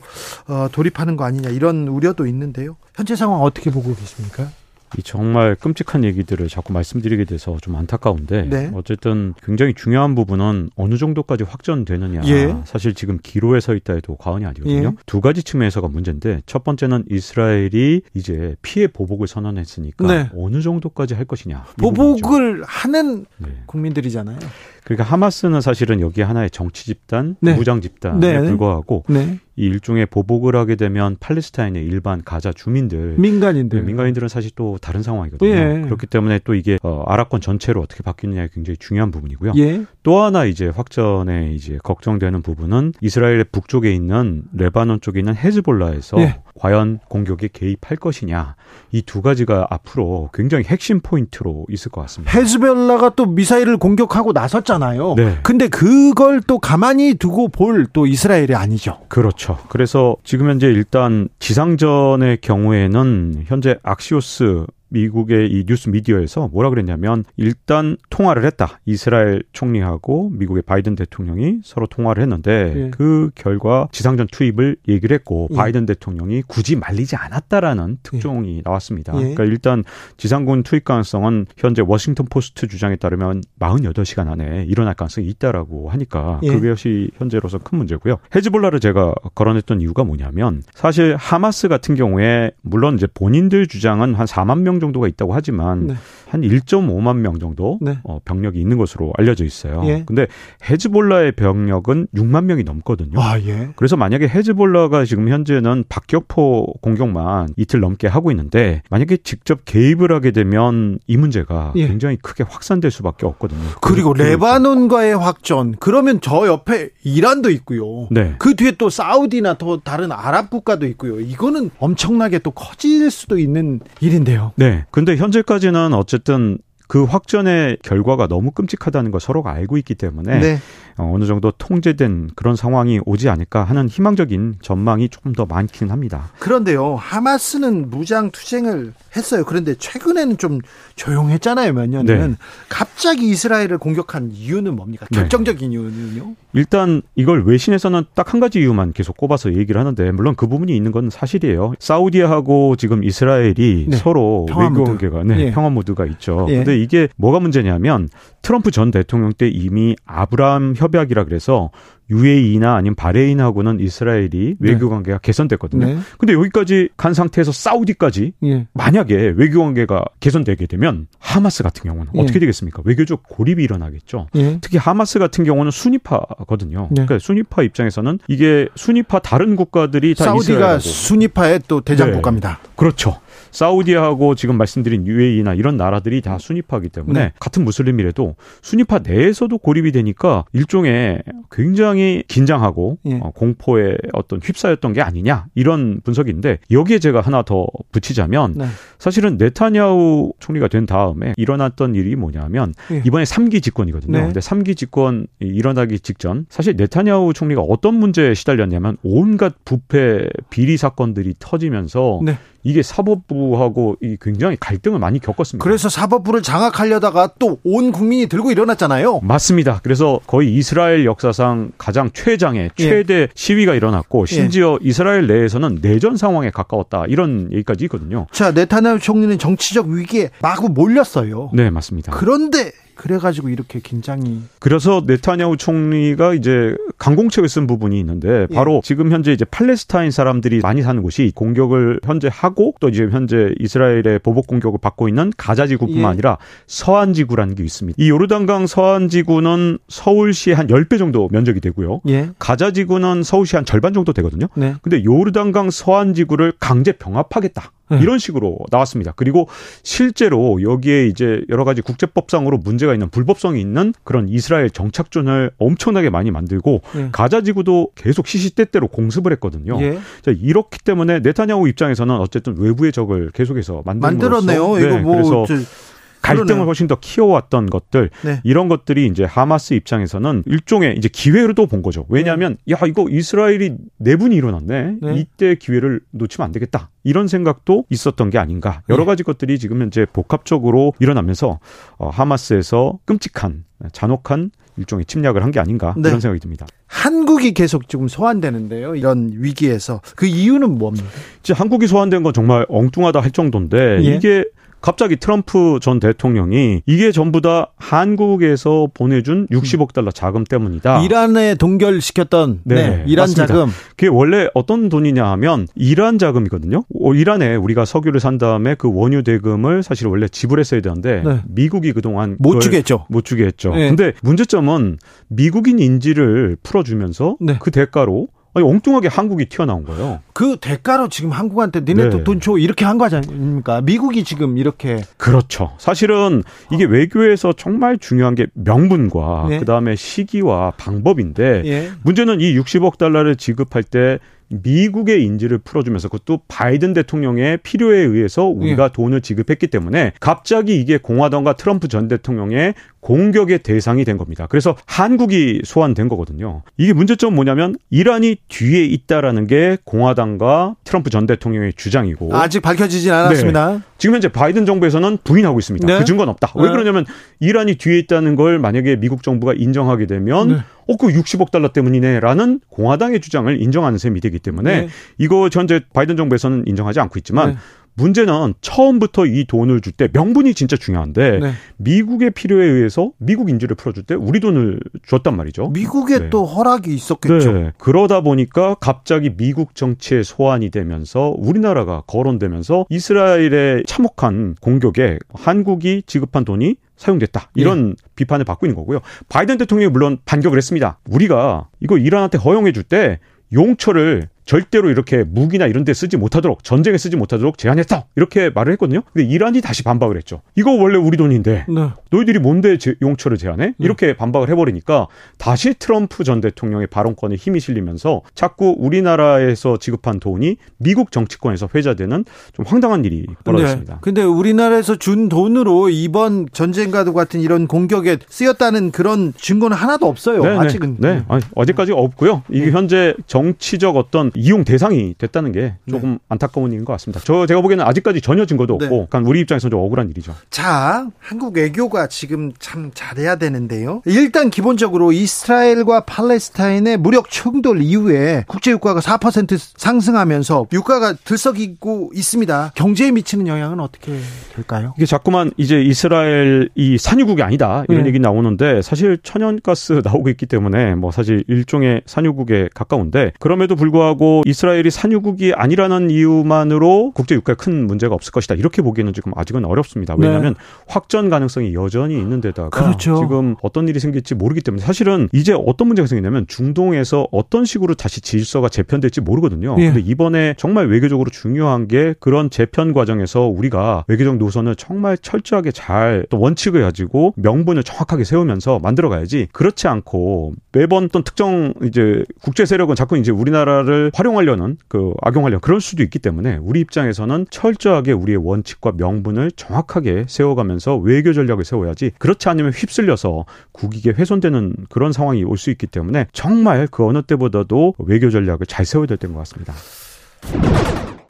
어, 돌입하는 거 아니냐 이런 우려도 있는데요. 현재 상황 어떻게 보고 계십니까? 이 정말 끔찍한 얘기들을 자꾸 말씀드리게 돼서 좀 안타까운데 네. 어쨌든 굉장히 중요한 부분은 어느 정도까지 확전되느냐 예. 사실 지금 기로에 서 있다 해도 과언이 아니거든요 예. 두 가지 측면에서가 문제인데 첫 번째는 이스라엘이 이제 피해 보복을 선언했으니까 네. 어느 정도까지 할 것이냐. 보복을 하는 네. 국민들이잖아요. 그러니까 하마스는 사실은 여기 하나의 정치 집단, 네. 무장 집단에 네. 불과하고 네. 이 일종의 보복을 하게 되면 팔레스타인의 일반 가자 주민들 민간인들. 네, 민간인들은 사실 또 다른 상황이거든요. 예. 그렇기 때문에 또 이게 어, 아랍권 전체로 어떻게 바뀌느냐가 굉장히 중요한 부분이고요. 예. 또 하나 이제 확전에 이제 걱정되는 부분은 이스라엘 북쪽에 있는 레바논 쪽에 있는 헤즈볼라에서 예. 과연 공격에 개입할 것이냐 이 두 가지가 앞으로 굉장히 핵심 포인트로 있을 것 같습니다. 헤즈볼라가 또 미사일을 공격하고 나섰잖아요. 네. 근데 그걸 또 가만히 두고 볼 또 이스라엘이 아니죠. 그렇죠. 그래서 지금 현재 일단 지상전의 경우에는 현재 악시오스 미국의 이 뉴스 미디어에서 뭐라 그랬냐면 일단 통화를 했다. 이스라엘 총리하고 미국의 바이든 대통령이 서로 통화를 했는데 예. 그 결과 지상전 투입을 얘기를 했고 예. 바이든 대통령이 굳이 말리지 않았다라는 특종이 나왔습니다. 예. 그러니까 일단 지상군 투입 가능성은 현재 워싱턴 포스트 주장에 따르면 48시간 안에 일어날 가능성이 있다라고 하니까 예. 그것이 현재로서 큰 문제고요. 헤즈볼라를 제가 거론했던 이유가 뭐냐면 사실 하마스 같은 경우에 물론 이제 본인들 주장은 한 4만 명 정도가 있다고 하지만 네. 한 1.5만 명 정도 네. 어, 병력이 있는 것으로 알려져 있어요. 예. 근데 헤즈볼라의 병력은 6만 명이 넘거든요. 아, 예. 그래서 만약에 헤즈볼라가 지금 현재는 박격포 공격만 이틀 넘게 하고 있는데 만약에 직접 개입을 하게 되면 이 문제가 예. 굉장히 크게 확산될 수밖에 없거든요. 그리고 레바논과의 확전. 그러면 저 옆에 이란도 있고요. 네. 그 뒤에 또 사우디나 또 다른 아랍 국가도 있고요. 이거는 엄청나게 또 커질 수도 있는 일인데요. 네. 근데 현재까지는 어쨌든 그 확전의 결과가 너무 끔찍하다는 걸 서로가 알고 있기 때문에 네. 어, 어느 정도 통제된 그런 상황이 오지 않을까 하는 희망적인 전망이 조금 더 많긴 합니다. 그런데요, 하마스는 무장 투쟁을 했어요. 그런데 최근에는 좀 조용했잖아요, 몇 년은. 네. 갑자기 이스라엘을 공격한 이유는 뭡니까? 네. 결정적인 이유는요? 일단 이걸 외신에서는 딱 한 가지 이유만 계속 꼽아서 얘기를 하는데 물론 그 부분이 있는 건 사실이에요. 사우디하고 지금 이스라엘이 네. 서로 외교. 관계가 네, 예. 평화 모드가 있죠. 예. 근데 이게 뭐가 문제냐면 트럼프 전 대통령 때 이미 아브라함 협약이라 그래서 UAE나 아니면 바레인하고는 이스라엘이 외교 관계가 개선됐거든요. 네. 근데 여기까지 간 상태에서 사우디까지 예. 만약에 외교 관계가 개선되게 되면 하마스 같은 경우는 예. 어떻게 되겠습니까? 외교적 고립이 일어나겠죠. 예. 특히 하마스 같은 경우는 순위파거든요. 네. 그러니까 순위파 입장에서는 이게 순위파 다른 국가들이 다 사우디가 이스라엘하고 순위파의 또 대장 국가입니다. 그렇죠. 사우디하고 지금 말씀드린 UAE나 이런 나라들이 다 순위파이기 때문에 네. 같은 무슬림이라도 순위파 내에서도 고립이 되니까 일종의 굉장히 긴장하고 예. 어, 공포에 어떤 휩싸였던 게 아니냐 이런 분석인데 여기에 제가 하나 더 붙이자면 네. 사실은 네타냐후 총리가 된 다음에 일어났던 일이 뭐냐면 예. 이번에 3기 집권이거든요. 네. 근데 3기 집권 일어나기 직전 사실 네타냐후 총리가 어떤 문제에 시달렸냐면 온갖 부패 비리 사건들이 터지면서 네. 이게 사법부하고 이 굉장히 갈등을 많이 겪었습니다. 그래서 사법부를 장악하려다가 또 온 국민이 들고 일어났잖아요. 맞습니다. 그래서 거의 이스라엘 역사상 가장 최장의 예. 최대 시위가 일어났고 심지어 이스라엘 내에서는 내전 상황에 가까웠다 이런 얘기까지 있거든요. 자, 네타냐후 총리는 정치적 위기에 마구 몰렸어요. 네, 맞습니다. 그런데 그래가지고 이렇게 긴장이 그래서 네타냐후 총리가 이제 강공책을 쓴 부분이 있는데 예. 바로 지금 현재 이제 팔레스타인 사람들이 많이 사는 곳이 공격을 현재 하고 또 이제 현재 이스라엘의 보복 공격을 받고 있는 가자 지구뿐만 예. 아니라 서한 지구라는 게 있습니다. 이 요르단강 서한 지구는 서울시의 한 10배 정도 면적이 되고요. 예. 가자 지구는 서울시 한 절반 정도 되거든요. 네. 근데 요르단강 서한 지구를 강제 병합하겠다. 네. 이런 식으로 나왔습니다. 그리고 실제로 여기에 이제 여러 가지 국제법상으로 문제가 있는 불법성이 있는 그런 이스라엘 정착존을 엄청나게 많이 만들고 네. 가자 지구도 계속 시시때때로 공습을 했거든요. 예. 자, 이렇기 때문에 네타냐후 입장에서는 어쨌든 외부의 적을 계속해서 만들었네요. 네, 이거 뭐 그래서 저, 갈등을 그러네요. 훨씬 더 키워왔던 것들 네. 이런 것들이 이제 하마스 입장에서는 일종의 이제 기회로도 본 거죠. 왜냐하면 야 이거 이스라엘이 내분이 일어났네. 네. 이때 기회를 놓치면 안 되겠다. 이런 생각도 있었던 게 아닌가. 여러 네. 가지 것들이 지금 현재 복합적으로 일어나면서 어, 하마스에서 끔찍한 잔혹한 일종의 침략을 한 게 아닌가 네. 이런 생각이 듭니다. 한국이 계속 지금 소환되는데요. 이런 위기에서 그 이유는 뭡니까? 이제 한국이 소환된 건 정말 엉뚱하다 할 정도인데 예. 이게 갑자기 트럼프 전 대통령이 이게 전부 다 한국에서 보내준 60억 달러 자금 때문이다. 이란에 동결시켰던 네, 이란 맞습니다. 자금. 그게 원래 어떤 돈이냐 하면 이란 자금이거든요. 어, 이란에 우리가 석유를 산 다음에 그 원유 대금을 사실 원래 지불했어야 되는데 네. 미국이 그동안 못 주겠죠. 못 주게 했죠. 네. 근데 문제점은 미국인 인지를 풀어주면서 네. 그 대가로 아니, 엉뚱하게 한국이 튀어나온 거예요. 그 대가로 지금 한국한테 니네 네. 돈줘 이렇게 한거 아닙니까? 미국이 지금 이렇게 그렇죠. 사실은 이게 외교에서 정말 중요한 게 명분과 네. 그다음에 시기와 방법인데 예. 문제는 이 60억 달러를 지급할 때 미국의 인지를 풀어주면서 그것도 바이든 대통령의 필요에 의해서 우리가 예. 돈을 지급했기 때문에 갑자기 이게 공화당과 트럼프 전 대통령의 공격의 대상이 된 겁니다. 그래서 한국이 소환된 거거든요. 이게 문제점은 뭐냐면 이란이 뒤에 있다라는 게 공화당과 트럼프 전 대통령의 주장이고 아직 밝혀지진 않았습니다. 네. 지금 현재 바이든 정부에서는 부인하고 있습니다. 네. 그 증거는 없다. 왜 네. 그러냐면 이란이 뒤에 있다는 걸 만약에 미국 정부가 인정하게 되면 네. 어, 그 60억 달러 때문이네라는 공화당의 주장을 인정하는 셈이 되기 때문에 네. 이거 현재 바이든 정부에서는 인정하지 않고 있지만 네. 문제는 처음부터 이 돈을 줄 때 명분이 진짜 중요한데 네. 미국의 필요에 의해서 미국 인지를 풀어줄 때 우리 돈을 줬단 말이죠. 미국에 네. 또 허락이 있었겠죠. 네. 그러다 보니까 갑자기 미국 정치에 소환이 되면서 우리나라가 거론되면서 이스라엘의 참혹한 공격에 한국이 지급한 돈이 사용됐다. 이런 비판을 받고 있는 거고요. 바이든 대통령이 물론 반격을 했습니다. 우리가 이거 이란한테 허용해 줄 때 용처를 절대로 이렇게 무기나 이런 데 쓰지 못하도록 전쟁에 쓰지 못하도록 제한했다. 이렇게 말을 했거든요. 근데 이란이 다시 반박을 했죠. 이거 원래 우리 돈인데 네. 너희들이 뭔데 제- 용처를 제한해? 이렇게 반박을 해버리니까 다시 트럼프 전 대통령의 발언권에 힘이 실리면서 자꾸 우리나라에서 지급한 돈이 미국 정치권에서 회자되는 좀 황당한 일이 벌어졌습니다. 네. 근데 우리나라에서 준 돈으로 이번 전쟁과도 같은 이런 공격에 쓰였다는 그런 증거는 하나도 없어요. 네, 아직은. 네. 아니, 어제까지 없고요. 이게 현재 정치적 어떤 이용 대상이 됐다는 게 조금 안타까운 일인 것 같습니다. 저 제가 보기에는 아직까지 전혀 증거도 없고, 네. 약간 우리 입장에서 좀 억울한 일이죠. 자, 한국 외교가 지금 참 잘해야 되는데요. 일단 기본적으로 이스라엘과 팔레스타인의 무력 충돌 이후에 국제 유가가 4% 상승하면서 유가가 들썩이고 있습니다. 경제에 미치는 영향은 어떻게 될까요? 이게 자꾸만 이제 이스라엘 이 산유국이 아니다 이런 네. 얘기 나오는데 사실 천연가스 나오고 있기 때문에 뭐 사실 일종의 산유국에 가까운데 그럼에도 불구하고 이스라엘이 산유국이 아니라는 이유만으로 국제 유가에 큰 문제가 없을 것이다 이렇게 보기에는 지금 아직은 어렵습니다. 왜냐하면 확전 가능성이 여전히 있는 데다가 그렇죠. 지금 어떤 일이 생길지 모르기 때문에 사실은 이제 어떤 문제가 생기냐면 중동에서 어떤 식으로 다시 질서가 재편될지 모르거든요. 예. 근데 이번에 정말 외교적으로 중요한 게 그런 재편 과정에서 우리가 외교적 노선을 정말 철저하게 잘 또 원칙을 가지고 명분을 정확하게 세우면서 만들어 가야지 그렇지 않고 매번 어떤 특정 이제 국제 세력은 자꾸 이제 우리나라를 활용하려는 그 악용하려는 그럴 수도 있기 때문에 우리 입장에서는 철저하게 우리의 원칙과 명분을 정확하게 세워가면서 외교 전략을 세워야지 그렇지 않으면 휩쓸려서 국익에 훼손되는 그런 상황이 올 수 있기 때문에 정말 그 어느 때보다도 외교 전략을 잘 세워야 될 때인 것 같습니다.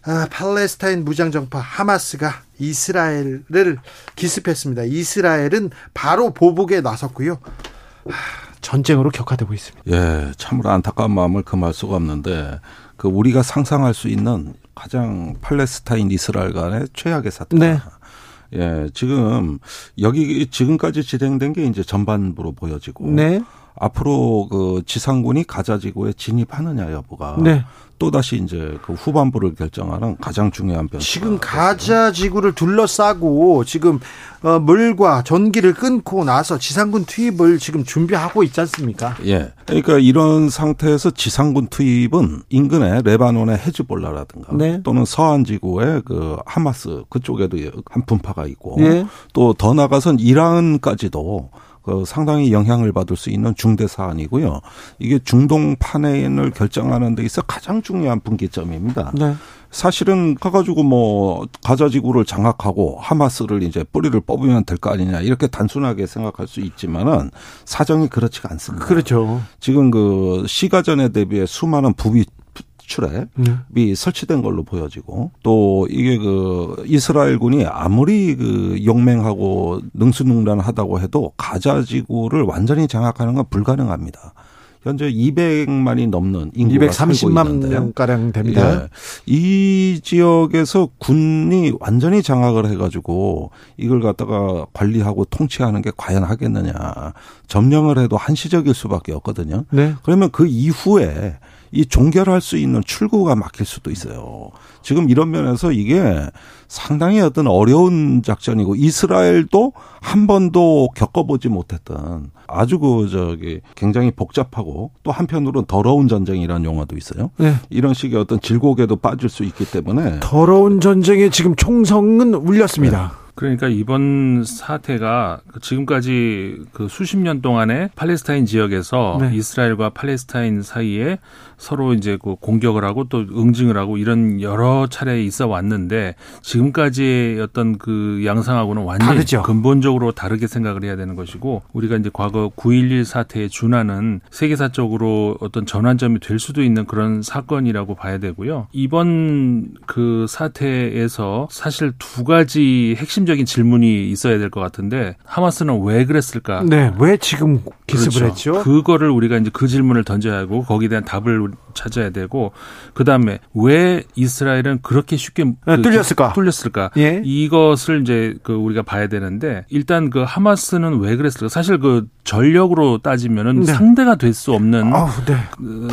아, 팔레스타인 무장정파 하마스가 이스라엘을 기습했습니다. 이스라엘은 바로 보복에 나섰고요. 아, 전쟁으로 격화되고 있습니다. 예, 참으로 안타까운 마음을 금할 수가 없는데 그 우리가 상상할 수 있는 가장 팔레스타인 이스라엘 간의 최악의 사태. 네. 예, 지금 여기 지금까지 진행된 게 이제 전반부로 보여지고 네. 앞으로 그 지상군이 가자 지구에 진입하느냐 여부가 네. 또 다시 이제 그 후반부를 결정하는 가장 중요한 변수. 지금 가자 지구를 둘러싸고 지금 어, 물과 전기를 끊고 나서 지상군 투입을 지금 준비하고 있지 않습니까? 예. 그러니까 이런 상태에서 지상군 투입은 인근의 레바논의 헤즈볼라라든가 네. 또는 서한 지구의 그 하마스 그쪽에도 한 분파가 있고 예. 또더 나가선 이란까지도 그 상당히 영향을 받을 수 있는 중대 사안이고요. 이게 중동 판행을 결정하는 데 있어 가장 중요한 분기점입니다. 네. 사실은 가가지고 뭐 가자 지구를 장악하고 하마스를 이제 뿌리를 뽑으면 될 거 아니냐 이렇게 단순하게 생각할 수 있지만은 사정이 그렇지가 않습니다. 그렇죠. 지금 그 시가전에 대비해 수많은 부비 출입이 네. 설치된 걸로 보여지고 또 이게 그 이스라엘군이 아무리 그 용맹하고 능수능란하다고 해도 가자 지구를 완전히 장악하는 건 불가능합니다. 현재 200만이 넘는 인구가 살고 230만 있는데요. 명 가량 됩니다. 예. 이 지역에서 군이 완전히 장악을 해가지고 이걸 갖다가 관리하고 통치하는 게 과연 하겠느냐. 점령을 해도 한시적일 수밖에 없거든요. 네. 그러면 그 이후에 이 종결할 수 있는 출구가 막힐 수도 있어요. 지금 이런 면에서 이게 상당히 어떤 어려운 작전이고 이스라엘도 한 번도 겪어보지 못했던 아주 그 저기 굉장히 복잡하고 또 한편으로는 더러운 전쟁이라는 용어도 있어요. 네. 이런 식의 어떤 질곡에도 빠질 수 있기 때문에 더러운 전쟁에 지금 총성은 울렸습니다. 그러니까 이번 사태가 지금까지 그 수십 년 동안에 팔레스타인 지역에서 네. 이스라엘과 팔레스타인 사이에 서로 이제 그 공격을 하고 또 응징을 하고 이런 여러 차례 있어 왔는데 지금까지의 어떤 그 양상하고는 완전히 다르죠. 근본적으로 다르게 생각을 해야 되는 것이고 우리가 이제 과거 9.11 사태에 준하는 세계사적으로 어떤 전환점이 될 수도 있는 그런 사건이라고 봐야 되고요. 이번 그 사태에서 사실 두 가지 핵심적인 질문이 있어야 될 것 같은데 하마스는 왜 그랬을까? 네, 왜 지금 기습을 그렇죠. 했죠? 그거를 우리가 이제 그 질문을 던져야 하고 거기에 대한 답을 찾아야 되고 그 다음에 왜 이스라엘은 그렇게 쉽게 네, 그 뚫렸을까? 뚫렸을까? 예. 이것을 이제 그 우리가 봐야 되는데 일단 그 하마스는 왜 그랬을까? 사실 그 전력으로 따지면은 네. 상대가 될 수 없는 아우, 네.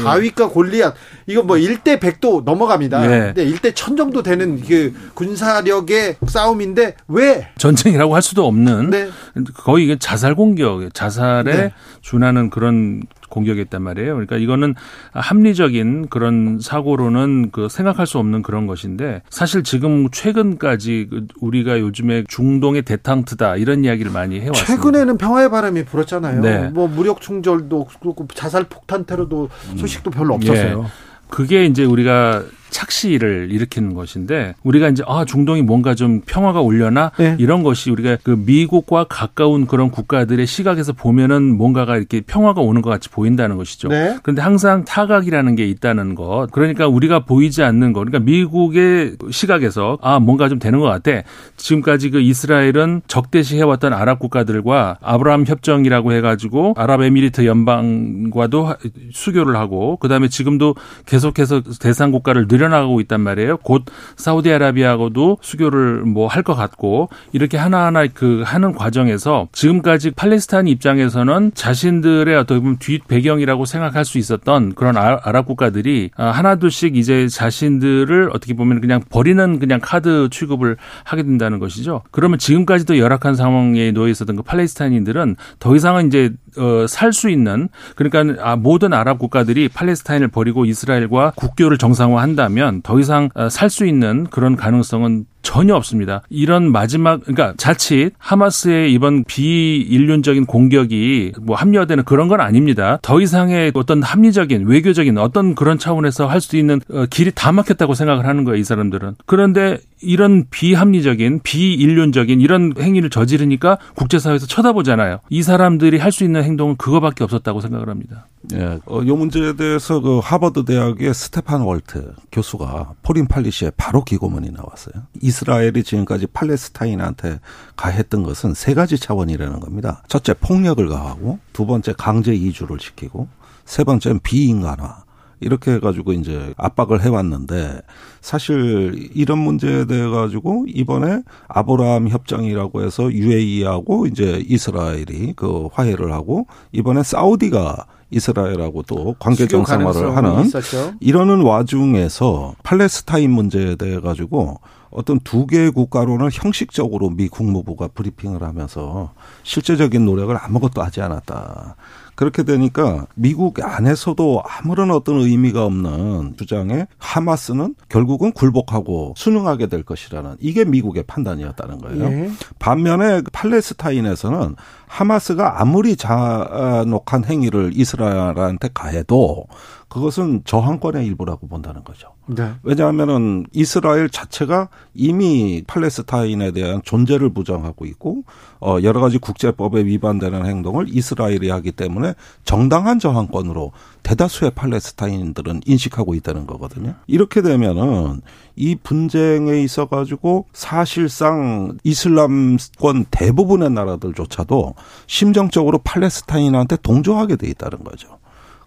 다윗과 골리앗 이거 뭐 1대 100도 넘어갑니다. 네. 근데 1대 1000 정도 되는 그 군사력의 싸움인데 왜 전쟁이라고 할 수도 없는 네. 거의 이게 자살 공격, 자살에 네. 준하는 그런 공격이었단 말이에요. 그러니까 이거는 합리적인 그런 사고로는 그 생각할 수 없는 그런 것인데 사실 지금 최근까지 그 우리가 요즘에 중동의 대탕트다 이런 이야기를 많이 해왔습니다. 최근에는 평화의 바람이 불었잖아요. 네. 뭐 무력 충돌도 그렇고 자살 폭탄 테러도 소식도 별로 없었어요. 예. 그게 이제 우리가 착시를 일으키는 것인데 우리가 이제 아 중동이 뭔가 좀 평화가 올려나 네. 이런 것이 우리가 그 미국과 가까운 그런 국가들의 시각에서 보면은 뭔가가 이렇게 평화가 오는 것 같이 보인다는 것이죠. 네. 그런데 항상 타각이라는 게 있다는 것. 그러니까 우리가 보이지 않는 것. 그러니까 미국의 시각에서 아 뭔가 좀 되는 것 같아. 지금까지 그 이스라엘은 적대시 해왔던 아랍 국가들과 아브라함 협정이라고 해가지고 아랍에미리트 연방과도 하- 수교를 하고 그다음에 지금도 계속해서 대상 국가를 늘 려나가고 있단 말이에요. 곧 사우디아라비아하고도 수교를 뭐 할 것 같고 이렇게 하나하나 그 하는 과정에서 지금까지 팔레스타인 입장에서는 자신들의 어떻게 보면 뒷 배경이라고 생각할 수 있었던 그런 아- 아랍 국가들이 아, 하나둘씩 이제 자신들을 어떻게 보면 그냥 버리는 그냥 카드 취급을 하게 된다는 것이죠. 그러면 지금까지도 열악한 상황에 놓여 있었던 그 팔레스타인인들은 더 이상은 이제 어, 살 수 있는 그러니까 아, 모든 아랍 국가들이 팔레스타인을 버리고 이스라엘과 국교를 정상화한다 면 더 이상 어, 살수 있는 그런 가능성은 전혀 없습니다. 이런 마지막 그러니까 자칫 하마스의 이번 비인륜적인 공격이 뭐 합리화되는 그런 건 아닙니다. 더 이상의 어떤 합리적인 외교적인 어떤 그런 차원에서 할 수 있는 어, 길이 다 막혔다고 생각을 하는 거예요, 이 사람들은. 그런데 이런 비합리적인 비인륜적인 이런 행위를 저지르니까 국제사회에서 쳐다보잖아요. 이 사람들이 할 수 있는 행동은 그거밖에 없었다고 생각을 합니다. 예, 어, 이 문제에 대해서 그 하버드 대학의 스테판 월트 교수가 포린 폴리시에 바로 기고문이 나왔어요. 이스라엘이 지금까지 팔레스타인한테 가했던 것은 세 가지 차원이라는 겁니다. 첫째 폭력을 가하고 두 번째 강제 이주를 시키고 세 번째는 비인간화. 이렇게 해가지고 이제 압박을 해왔는데 사실 이런 문제에 대해 가지고 이번에 아브라함 협정이라고 해서 UAE하고 이제 이스라엘이 그 화해를 하고 이번에 사우디가 이스라엘하고 또 관계 정상화를 하는 있었죠. 이러는 와중에서 팔레스타인 문제에 대해 가지고 어떤 두 개의 국가로는 형식적으로 미 국무부가 브리핑을 하면서 실제적인 노력을 아무것도 하지 않았다. 그렇게 되니까 미국 안에서도 아무런 어떤 의미가 없는 주장에 하마스는 결국은 굴복하고 순응하게 될 것이라는 이게 미국의 판단이었다는 거예요. 예. 반면에 팔레스타인에서는 하마스가 아무리 잔혹한 행위를 이스라엘한테 가해도 그것은 저항권의 일부라고 본다는 거죠. 네. 왜냐하면은 이스라엘 자체가 이미 팔레스타인에 대한 존재를 부정하고 있고 어 여러 가지 국제법에 위반되는 행동을 이스라엘이 하기 때문에 정당한 저항권으로 대다수의 팔레스타인들은 인식하고 있다는 거거든요. 이렇게 되면은 이 분쟁에 있어 가지고 사실상 이슬람권 대부분의 나라들조차도 심정적으로 팔레스타인한테 동조하게 돼 있다는 거죠.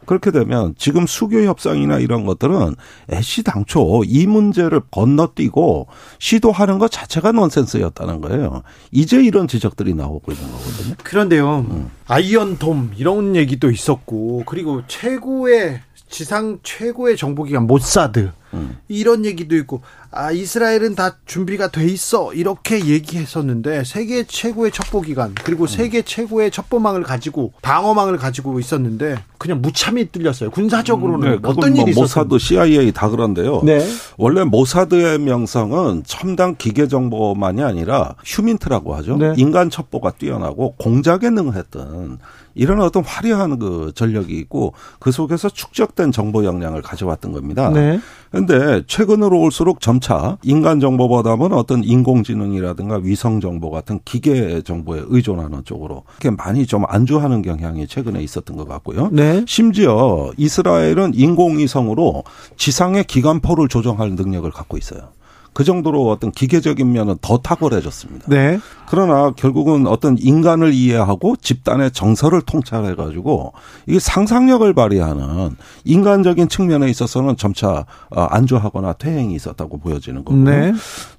그렇게 되면 지금 수교 협상이나 이런 것들은 애시 당초 이 문제를 건너뛰고 시도하는 것 자체가 넌센스였다는 거예요. 이제 이런 지적들이 나오고 있는 거거든요. 그런데요. 아이언돔 이런 얘기도 있었고 그리고 최고의 지상 최고의 정보기관 모사드 음. 이런 얘기도 있고 아 이스라엘은 다 준비가 돼 있어 이렇게 얘기했었는데 세계 최고의 첩보 기관 그리고 세계 최고의 첩보망을 가지고 방어망을 가지고 있었는데 그냥 무참히 뚫렸어요 군사적으로는 네, 그건 어떤 뭐 일이 있었어요? 모사드, CIA 다 그런데요. 네. 원래 모사드의 명성은 첨단 기계 정보만이 아니라 휴민트라고 하죠. 네. 인간 첩보가 뛰어나고 공작에 능했던 이런 어떤 화려한 그 전력이 있고 그 속에서 축적된 정보 역량을 가져왔던 겁니다. 네. 근데 최근으로 올수록 점차 인간 정보보다는 어떤 인공지능이라든가 위성 정보 같은 기계 정보에 의존하는 쪽으로 이렇게 많이 좀 안주하는 경향이 최근에 있었던 것 같고요. 네. 심지어 이스라엘은 인공위성으로 지상의 기관포를 조정할 능력을 갖고 있어요. 그 정도로 어떤 기계적인 면은 더 탁월해졌습니다. 네. 그러나 결국은 어떤 인간을 이해하고 집단의 정서를 통찰해 가지고 이게 상상력을 발휘하는 인간적인 측면에 있어서는 점차 어, 안주하거나 퇴행이 있었다고 보여지는 거고. 네.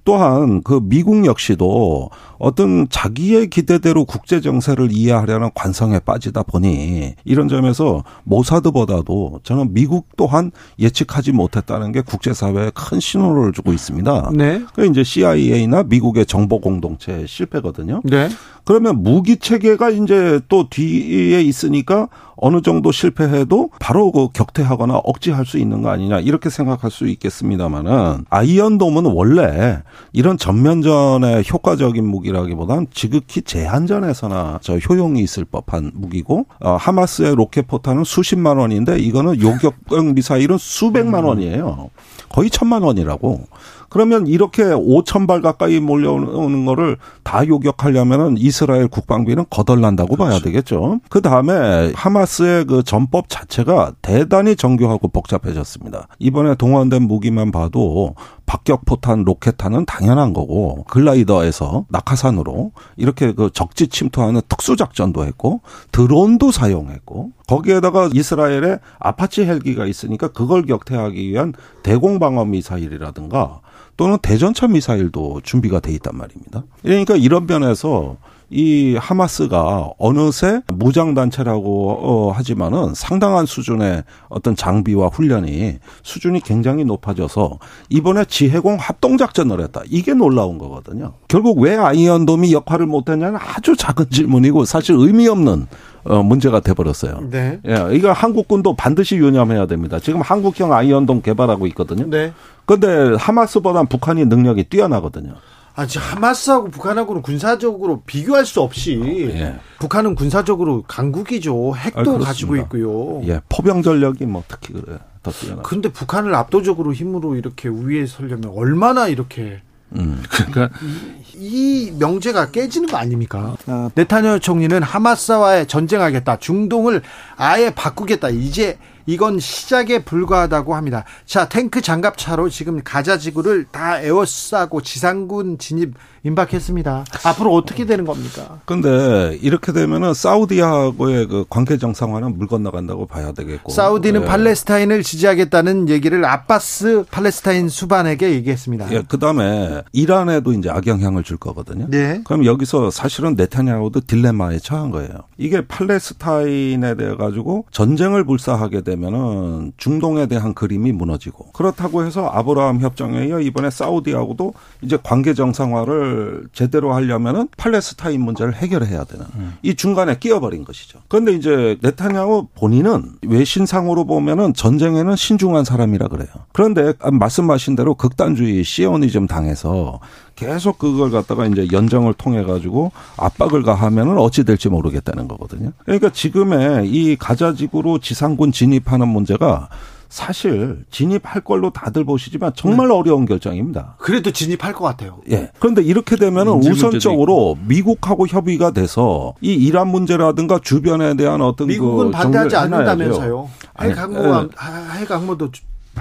또한 그 미국 역시도 어떤 자기의 기대대로 국제 정세를 이해하려는 관성에 빠지다 보니 이런 점에서 모사드보다도 저는 미국 또한 예측하지 못했다는 게 국제사회에 큰 신호를 주고 있습니다. 네. 그 이제 CIA나 미국의 정보 공동체 실패거든요. 네. 그러면 무기 체계가 이제 또 뒤에 있으니까 어느 정도 실패해도 바로 그 격퇴하거나 억제할 수 있는 거 아니냐 이렇게 생각할 수 있겠습니다만은 아이언돔은 원래 이런 전면전의 효과적인 무기라기보단 지극히 제한전에서나 저 효용이 있을 법한 무기고 어, 하마스의 로켓 포탄은 수십만 원인데 이거는 요격형 미사일은 수백만 원이에요. 거의 천만 원이라고. 그러면 이렇게 5천 발 가까이 몰려오는 거를 다 요격하려면은 이스라엘 국방비는 거덜난다고 봐야 되겠죠. 그 다음에 하마스의 그 전법 자체가 대단히 정교하고 복잡해졌습니다. 이번에 동원된 무기만 봐도 박격 포탄, 로켓탄은 당연한 거고 글라이더에서 낙하산으로 이렇게 그 적지 침투하는 특수 작전도 했고 드론도 사용했고 거기에다가 이스라엘에 아파치 헬기가 있으니까 그걸 격퇴하기 위한 대공 방어 미사일이라든가 또는 대전차 미사일도 준비가 돼 있단 말입니다. 그러니까 이런 면에서 이 하마스가 어느새 무장 단체라고 어, 하지만은 상당한 수준의 어떤 장비와 훈련이 수준이 굉장히 높아져서 이번에 지해공 합동 작전을 했다. 이게 놀라운 거거든요. 결국 왜 아이언돔이 역할을 못했냐는 아주 작은 질문이고 사실 의미 없는 어, 문제가 돼버렸어요. 네. 예, 이거 한국군도 반드시 유념해야 됩니다. 지금 한국형 아이언돔 개발하고 있거든요. 네. 근데 하마스보단 북한이 능력이 뛰어나거든요. 아, 지금 하마스하고 북한하고는 군사적으로 비교할 수 없이 예. 북한은 군사적으로 강국이죠. 핵도 아. 가지고 있고요. 예, 포병 전력이 뭐 특히 그래. 더 뛰어나. 근데 북한을 압도적으로 힘으로 이렇게 우위에 서려면 얼마나 이렇게 음. 그러니까 이 명제가 깨지는 거 아닙니까? 어, 네타냐후 총리는 하마스와의 전쟁하겠다. 중동을 아예 바꾸겠다. 이제 이건 시작에 불과하다고 합니다. 자, 탱크 장갑차로 지금 가자 지구를 다 에워싸고 지상군 진입 임박했습니다. 앞으로 어떻게 되는 겁니까? 근데 이렇게 되면은 사우디하고의 그 관계 정상화는 물 건너간다고 봐야 되겠고. 사우디는 예. 팔레스타인을 지지하겠다는 얘기를 아바스 팔레스타인 수반에게 얘기했습니다. 예, 그 다음에 이란에도 이제 악영향을 줄 거거든요. 네. 그럼 여기서 사실은 네타냐후도 딜레마에 처한 거예요. 이게 팔레스타인에 대해 가지고 전쟁을 불사하게 되면은 중동에 대한 그림이 무너지고 그렇다고 해서 아브라함 협정에 이어 이번에 사우디하고도 이제 관계 정상화를 제대로 하려면은 팔레스타인 문제를 해결해야 되는 이 중간에 끼어버린 것이죠. 그런데 이제 네타냐후 본인은 외신상으로 보면은 전쟁에는 신중한 사람이라 그래요. 그런데 말씀하신 대로 극단주의 시오니즘 당해서 계속 그걸 갖다가 이제 연정을 통해 가지고 압박을 가하면은 어찌 될지 모르겠다는 거거든요. 그러니까 지금의 이 가자지구로 지상군 진입하는 문제가 사실 진입할 걸로 다들 보시지만 정말 어려운 결정입니다. 그래도 진입할 것 같아요. 예. 그런데 이렇게 문제도 우선적으로 미국하고 협의가 돼서 이 이란 문제라든가 주변에 대한 어떤 미국은 그 반대하지. 않는다면서요. 핵 항모도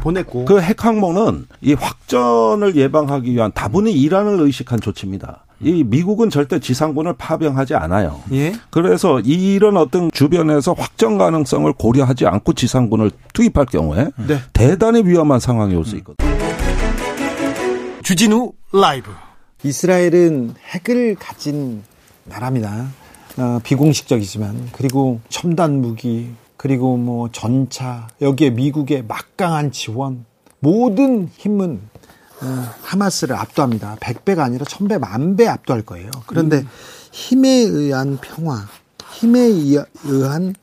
보냈고. 그 핵항모는 이 확전을 예방하기 위한 다분히 이란을 의식한 조치입니다. 이 미국은 절대 지상군을 파병하지 않아요. 예. 그래서 이런 어떤 주변에서 확전 가능성을 고려하지 않고 지상군을 투입할 경우에 네. 대단히 위험한 상황이 올 수 있거든요. 주진우 라이브. 이스라엘은 핵을 가진 나라입니다. 어, 비공식적이지만 그리고 첨단 무기 그리고 뭐 전차 여기에 미국의 막강한 지원 모든 힘은 어, 하마스를 압도합니다. 100배가 아니라 1000배, 만배 압도할 거예요. 그런데 힘에 의한 평화, 힘에 의한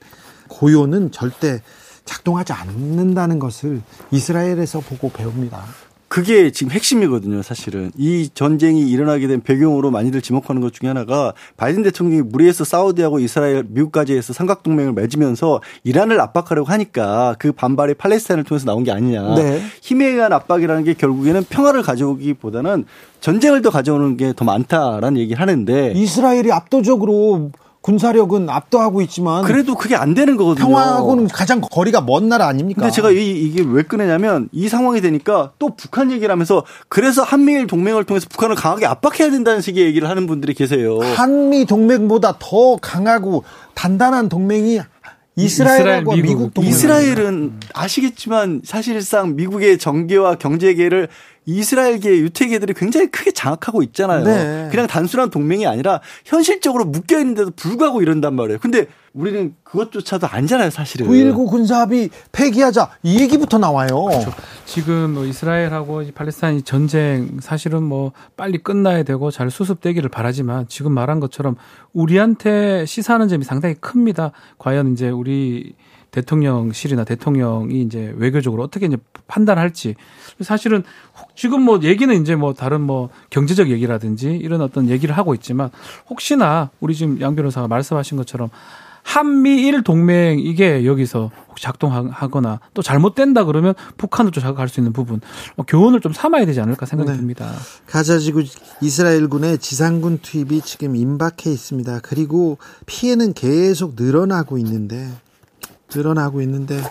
고요는 절대 작동하지 않는다는 것을 이스라엘에서 보고 배웁니다. 그게 지금 핵심이거든요, 사실은. 이 전쟁이 일어나게 된 배경으로 많이들 지목하는 것 중에 하나가 바이든 대통령이 무리해서 사우디하고 이스라엘, 미국까지 해서 삼각동맹을 맺으면서 이란을 압박하려고 하니까 그 반발이 팔레스타인을 통해서 나온 게 아니냐. 네. 힘에 의한 압박이라는 게 결국에는 평화를 가져오기보다는 전쟁을 더 가져오는 게 더 많다라는 얘기를 하는데 이스라엘이 압도적으로 군사력은 압도하고 있지만 그래도 그게 안 되는 거거든요. 평화하고는 가장 거리가 먼 나라 아닙니까? 근데 제가 이, 이게 왜 꺼내냐면 이 상황이 되니까 또 북한 얘기를 하면서 그래서 한미일 동맹을 통해서 북한을 강하게 압박해야 된다는 식의 얘기를 하는 분들이 계세요. 한미 동맹보다 더 강하고 단단한 동맹이 이스라엘하고 이스라엘, 미국, 동맹. 이스라엘은 아시겠지만 사실상 미국의 정계와 경제계를 이스라엘계 유태계들이 굉장히 크게 장악하고 있잖아요. 네. 그냥 단순한 동맹이 아니라 현실적으로 묶여 있는데도 불구하고 이런단 말이에요. 근데 우리는 그것조차도 아니잖아요, 사실은. 9.19 군사합의 폐기하자 이 얘기부터 나와요. 그렇죠. 지금 뭐 이스라엘하고 이 팔레스타인 전쟁 사실은 뭐 빨리 끝나야 되고 잘 수습되기를 바라지만 지금 말한 것처럼 우리한테 시사하는 점이 상당히 큽니다. 과연 이제 우리 대통령실이나 대통령이 이제 외교적으로 어떻게 이제 판단할지 사실은 혹- 지금 뭐 얘기는 이제 뭐 다른 뭐 경제적 얘기라든지 이런 어떤 얘기를 하고 있지만 혹시나 우리 지금 양 변호사가 말씀하신 것처럼 한미일 동맹 이게 여기서 혹시 작동하거나 또 잘못된다 그러면 북한을 또 자극할 수 있는 부분 어, 교훈을 좀 삼아야 되지 않을까 생각이 네. 듭니다. 가자지구 이스라엘군의 지상군 투입이 지금 임박해 있습니다. 그리고 피해는 계속 늘어나고 있는데 늘어나고 있는데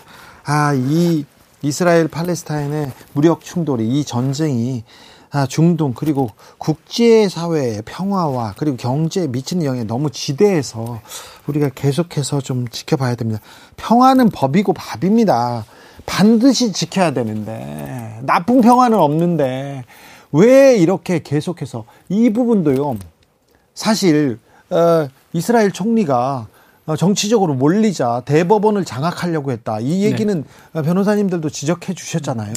아 이 이스라엘 팔레스타인의 무력 충돌이 이 전쟁이 아, 중동 그리고 국제 사회의 평화와 그리고 경제에 미치는 영향이 너무 지대해서 우리가 계속해서 좀 지켜봐야 됩니다. 평화는 법이고 밥입니다. 반드시 지켜야 되는데 나쁜 평화는 없는데 왜 이렇게 계속해서 이 부분도요. 사실 어, 이스라엘 총리가 어, 정치적으로 몰리자 대법원을 장악하려고 했다. 이 얘기는 어, 변호사님들도 지적해 주셨잖아요.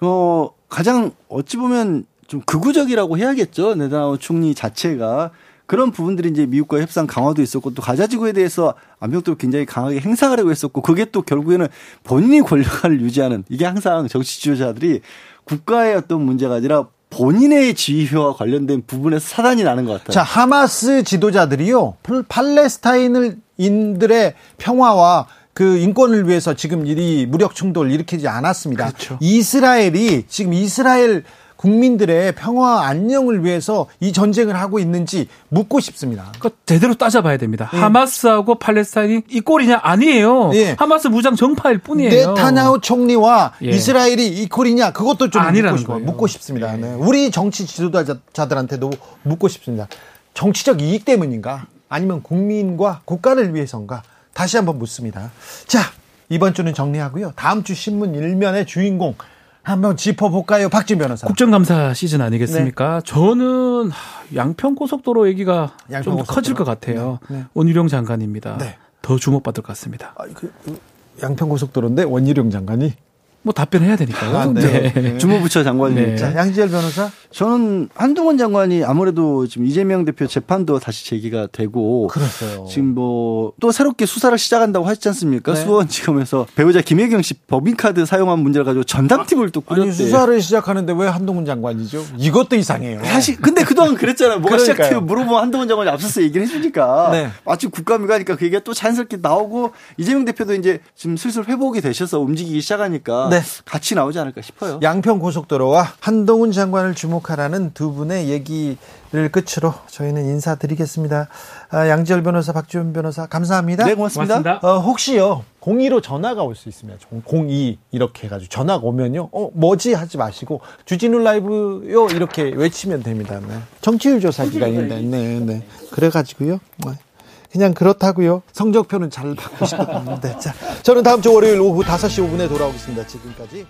어, 가장 어찌 보면 좀 극우적이라고 해야겠죠. 네다나후 총리 자체가 그런 부분들이 이제 미국과의 협상 강화도 있었고 또 가자지구에 대해서 압력도 굉장히 강하게 행사하려고 했었고 그게 또 결국에는 본인이 권력을 유지하는 이게 항상 정치 지도자들이 국가의 어떤 문제가 아니라 본인의 지휘와 관련된 부분에서 사단이 나는 것 같아요. 자, 하마스 지도자들이요. 팔- 팔레스타인을 인들의 평화와 그 인권을 위해서 지금 이 무력 충돌을 일으키지 않았습니다. 이스라엘이 지금 이스라엘 국민들의 평화 안녕을 위해서 이 전쟁을 하고 있는지 묻고 싶습니다. 그 제대로 따져봐야 됩니다. 예. 하마스하고 팔레스타인이 이 꼴이냐 아니에요. 예. 하마스 무장 정파일 뿐이에요. 네타냐후 총리와 예. 이스라엘이 이퀄이냐 그것도 좀 묻고, 아니라는 싶어요. 거예요. 묻고 싶습니다. 네. 우리 정치 지도자들한테도 묻고 싶습니다. 정치적 이익 때문인가? 아니면 국민과 국가를 위해서인가? 다시 한번 묻습니다. 자, 이번 주는 정리하고요. 다음 주 신문 일면의 주인공 한번 짚어볼까요? 박진 변호사. 국정감사 시즌 아니겠습니까? 저는 하, 양평 고속도로 얘기가 좀 양평 더 커질 것 고속도로. 같아요. 네, 네. 원희룡 장관입니다. 네. 더 주목받을 것 같습니다. 양평 고속도로인데 원희룡 장관이 뭐 답변해야 되니까요. 아, 네. 주무부처 장관입니다. 네. 자, 양지열 변호사. 저는 한동훈 장관이 아무래도 지금 이재명 대표 재판도 다시 제기가 되고 그렇어요. 지금 뭐 또 새롭게 수사를 시작한다고 하셨지 않습니까? 네. 수원지검에서 배우자 김혜경 씨 법인카드 사용한 문제를 가지고 전담팀을 또 꾸렸대요. 아니, 수사를 시작하는데 왜 한동훈 장관이죠? 이것도 이상해요. 사실 근데 그동안 그랬잖아요. 뭐가. 시작돼요. 물어보면 한동훈 장관이 앞서서 얘기를 해주니까 네. 마치 국감이 가니까 그 얘기가 또 자연스럽게 나오고 이재명 대표도 이제 지금 슬슬 회복이 되셔서 움직이기 시작하니까 네. 같이 나오지 않을까 싶어요. 양평 고속도로와 한동훈 장관을 주목하라는 두 분의 얘기를 끝으로 저희는 인사드리겠습니다. 아, 양지열 변호사, 박지훈 변호사 감사합니다. 네, 고맙습니다. 고맙습니다. 어, 혹시요 02로 전화가 올 수 있습니다. 02 이렇게 해 가지고 전화가 오면요, 어 뭐지 하지 마시고 주진우 라이브요 이렇게 외치면 됩니다. 네. 정치율 조사 기간인데, 네, 네. 그래 가지고요. 네. 그냥 그렇다고요. 성적표는 잘 받고 싶었는데. 자, 저는 다음 주 월요일 오후 5시 5분에 돌아오겠습니다. 지금까지.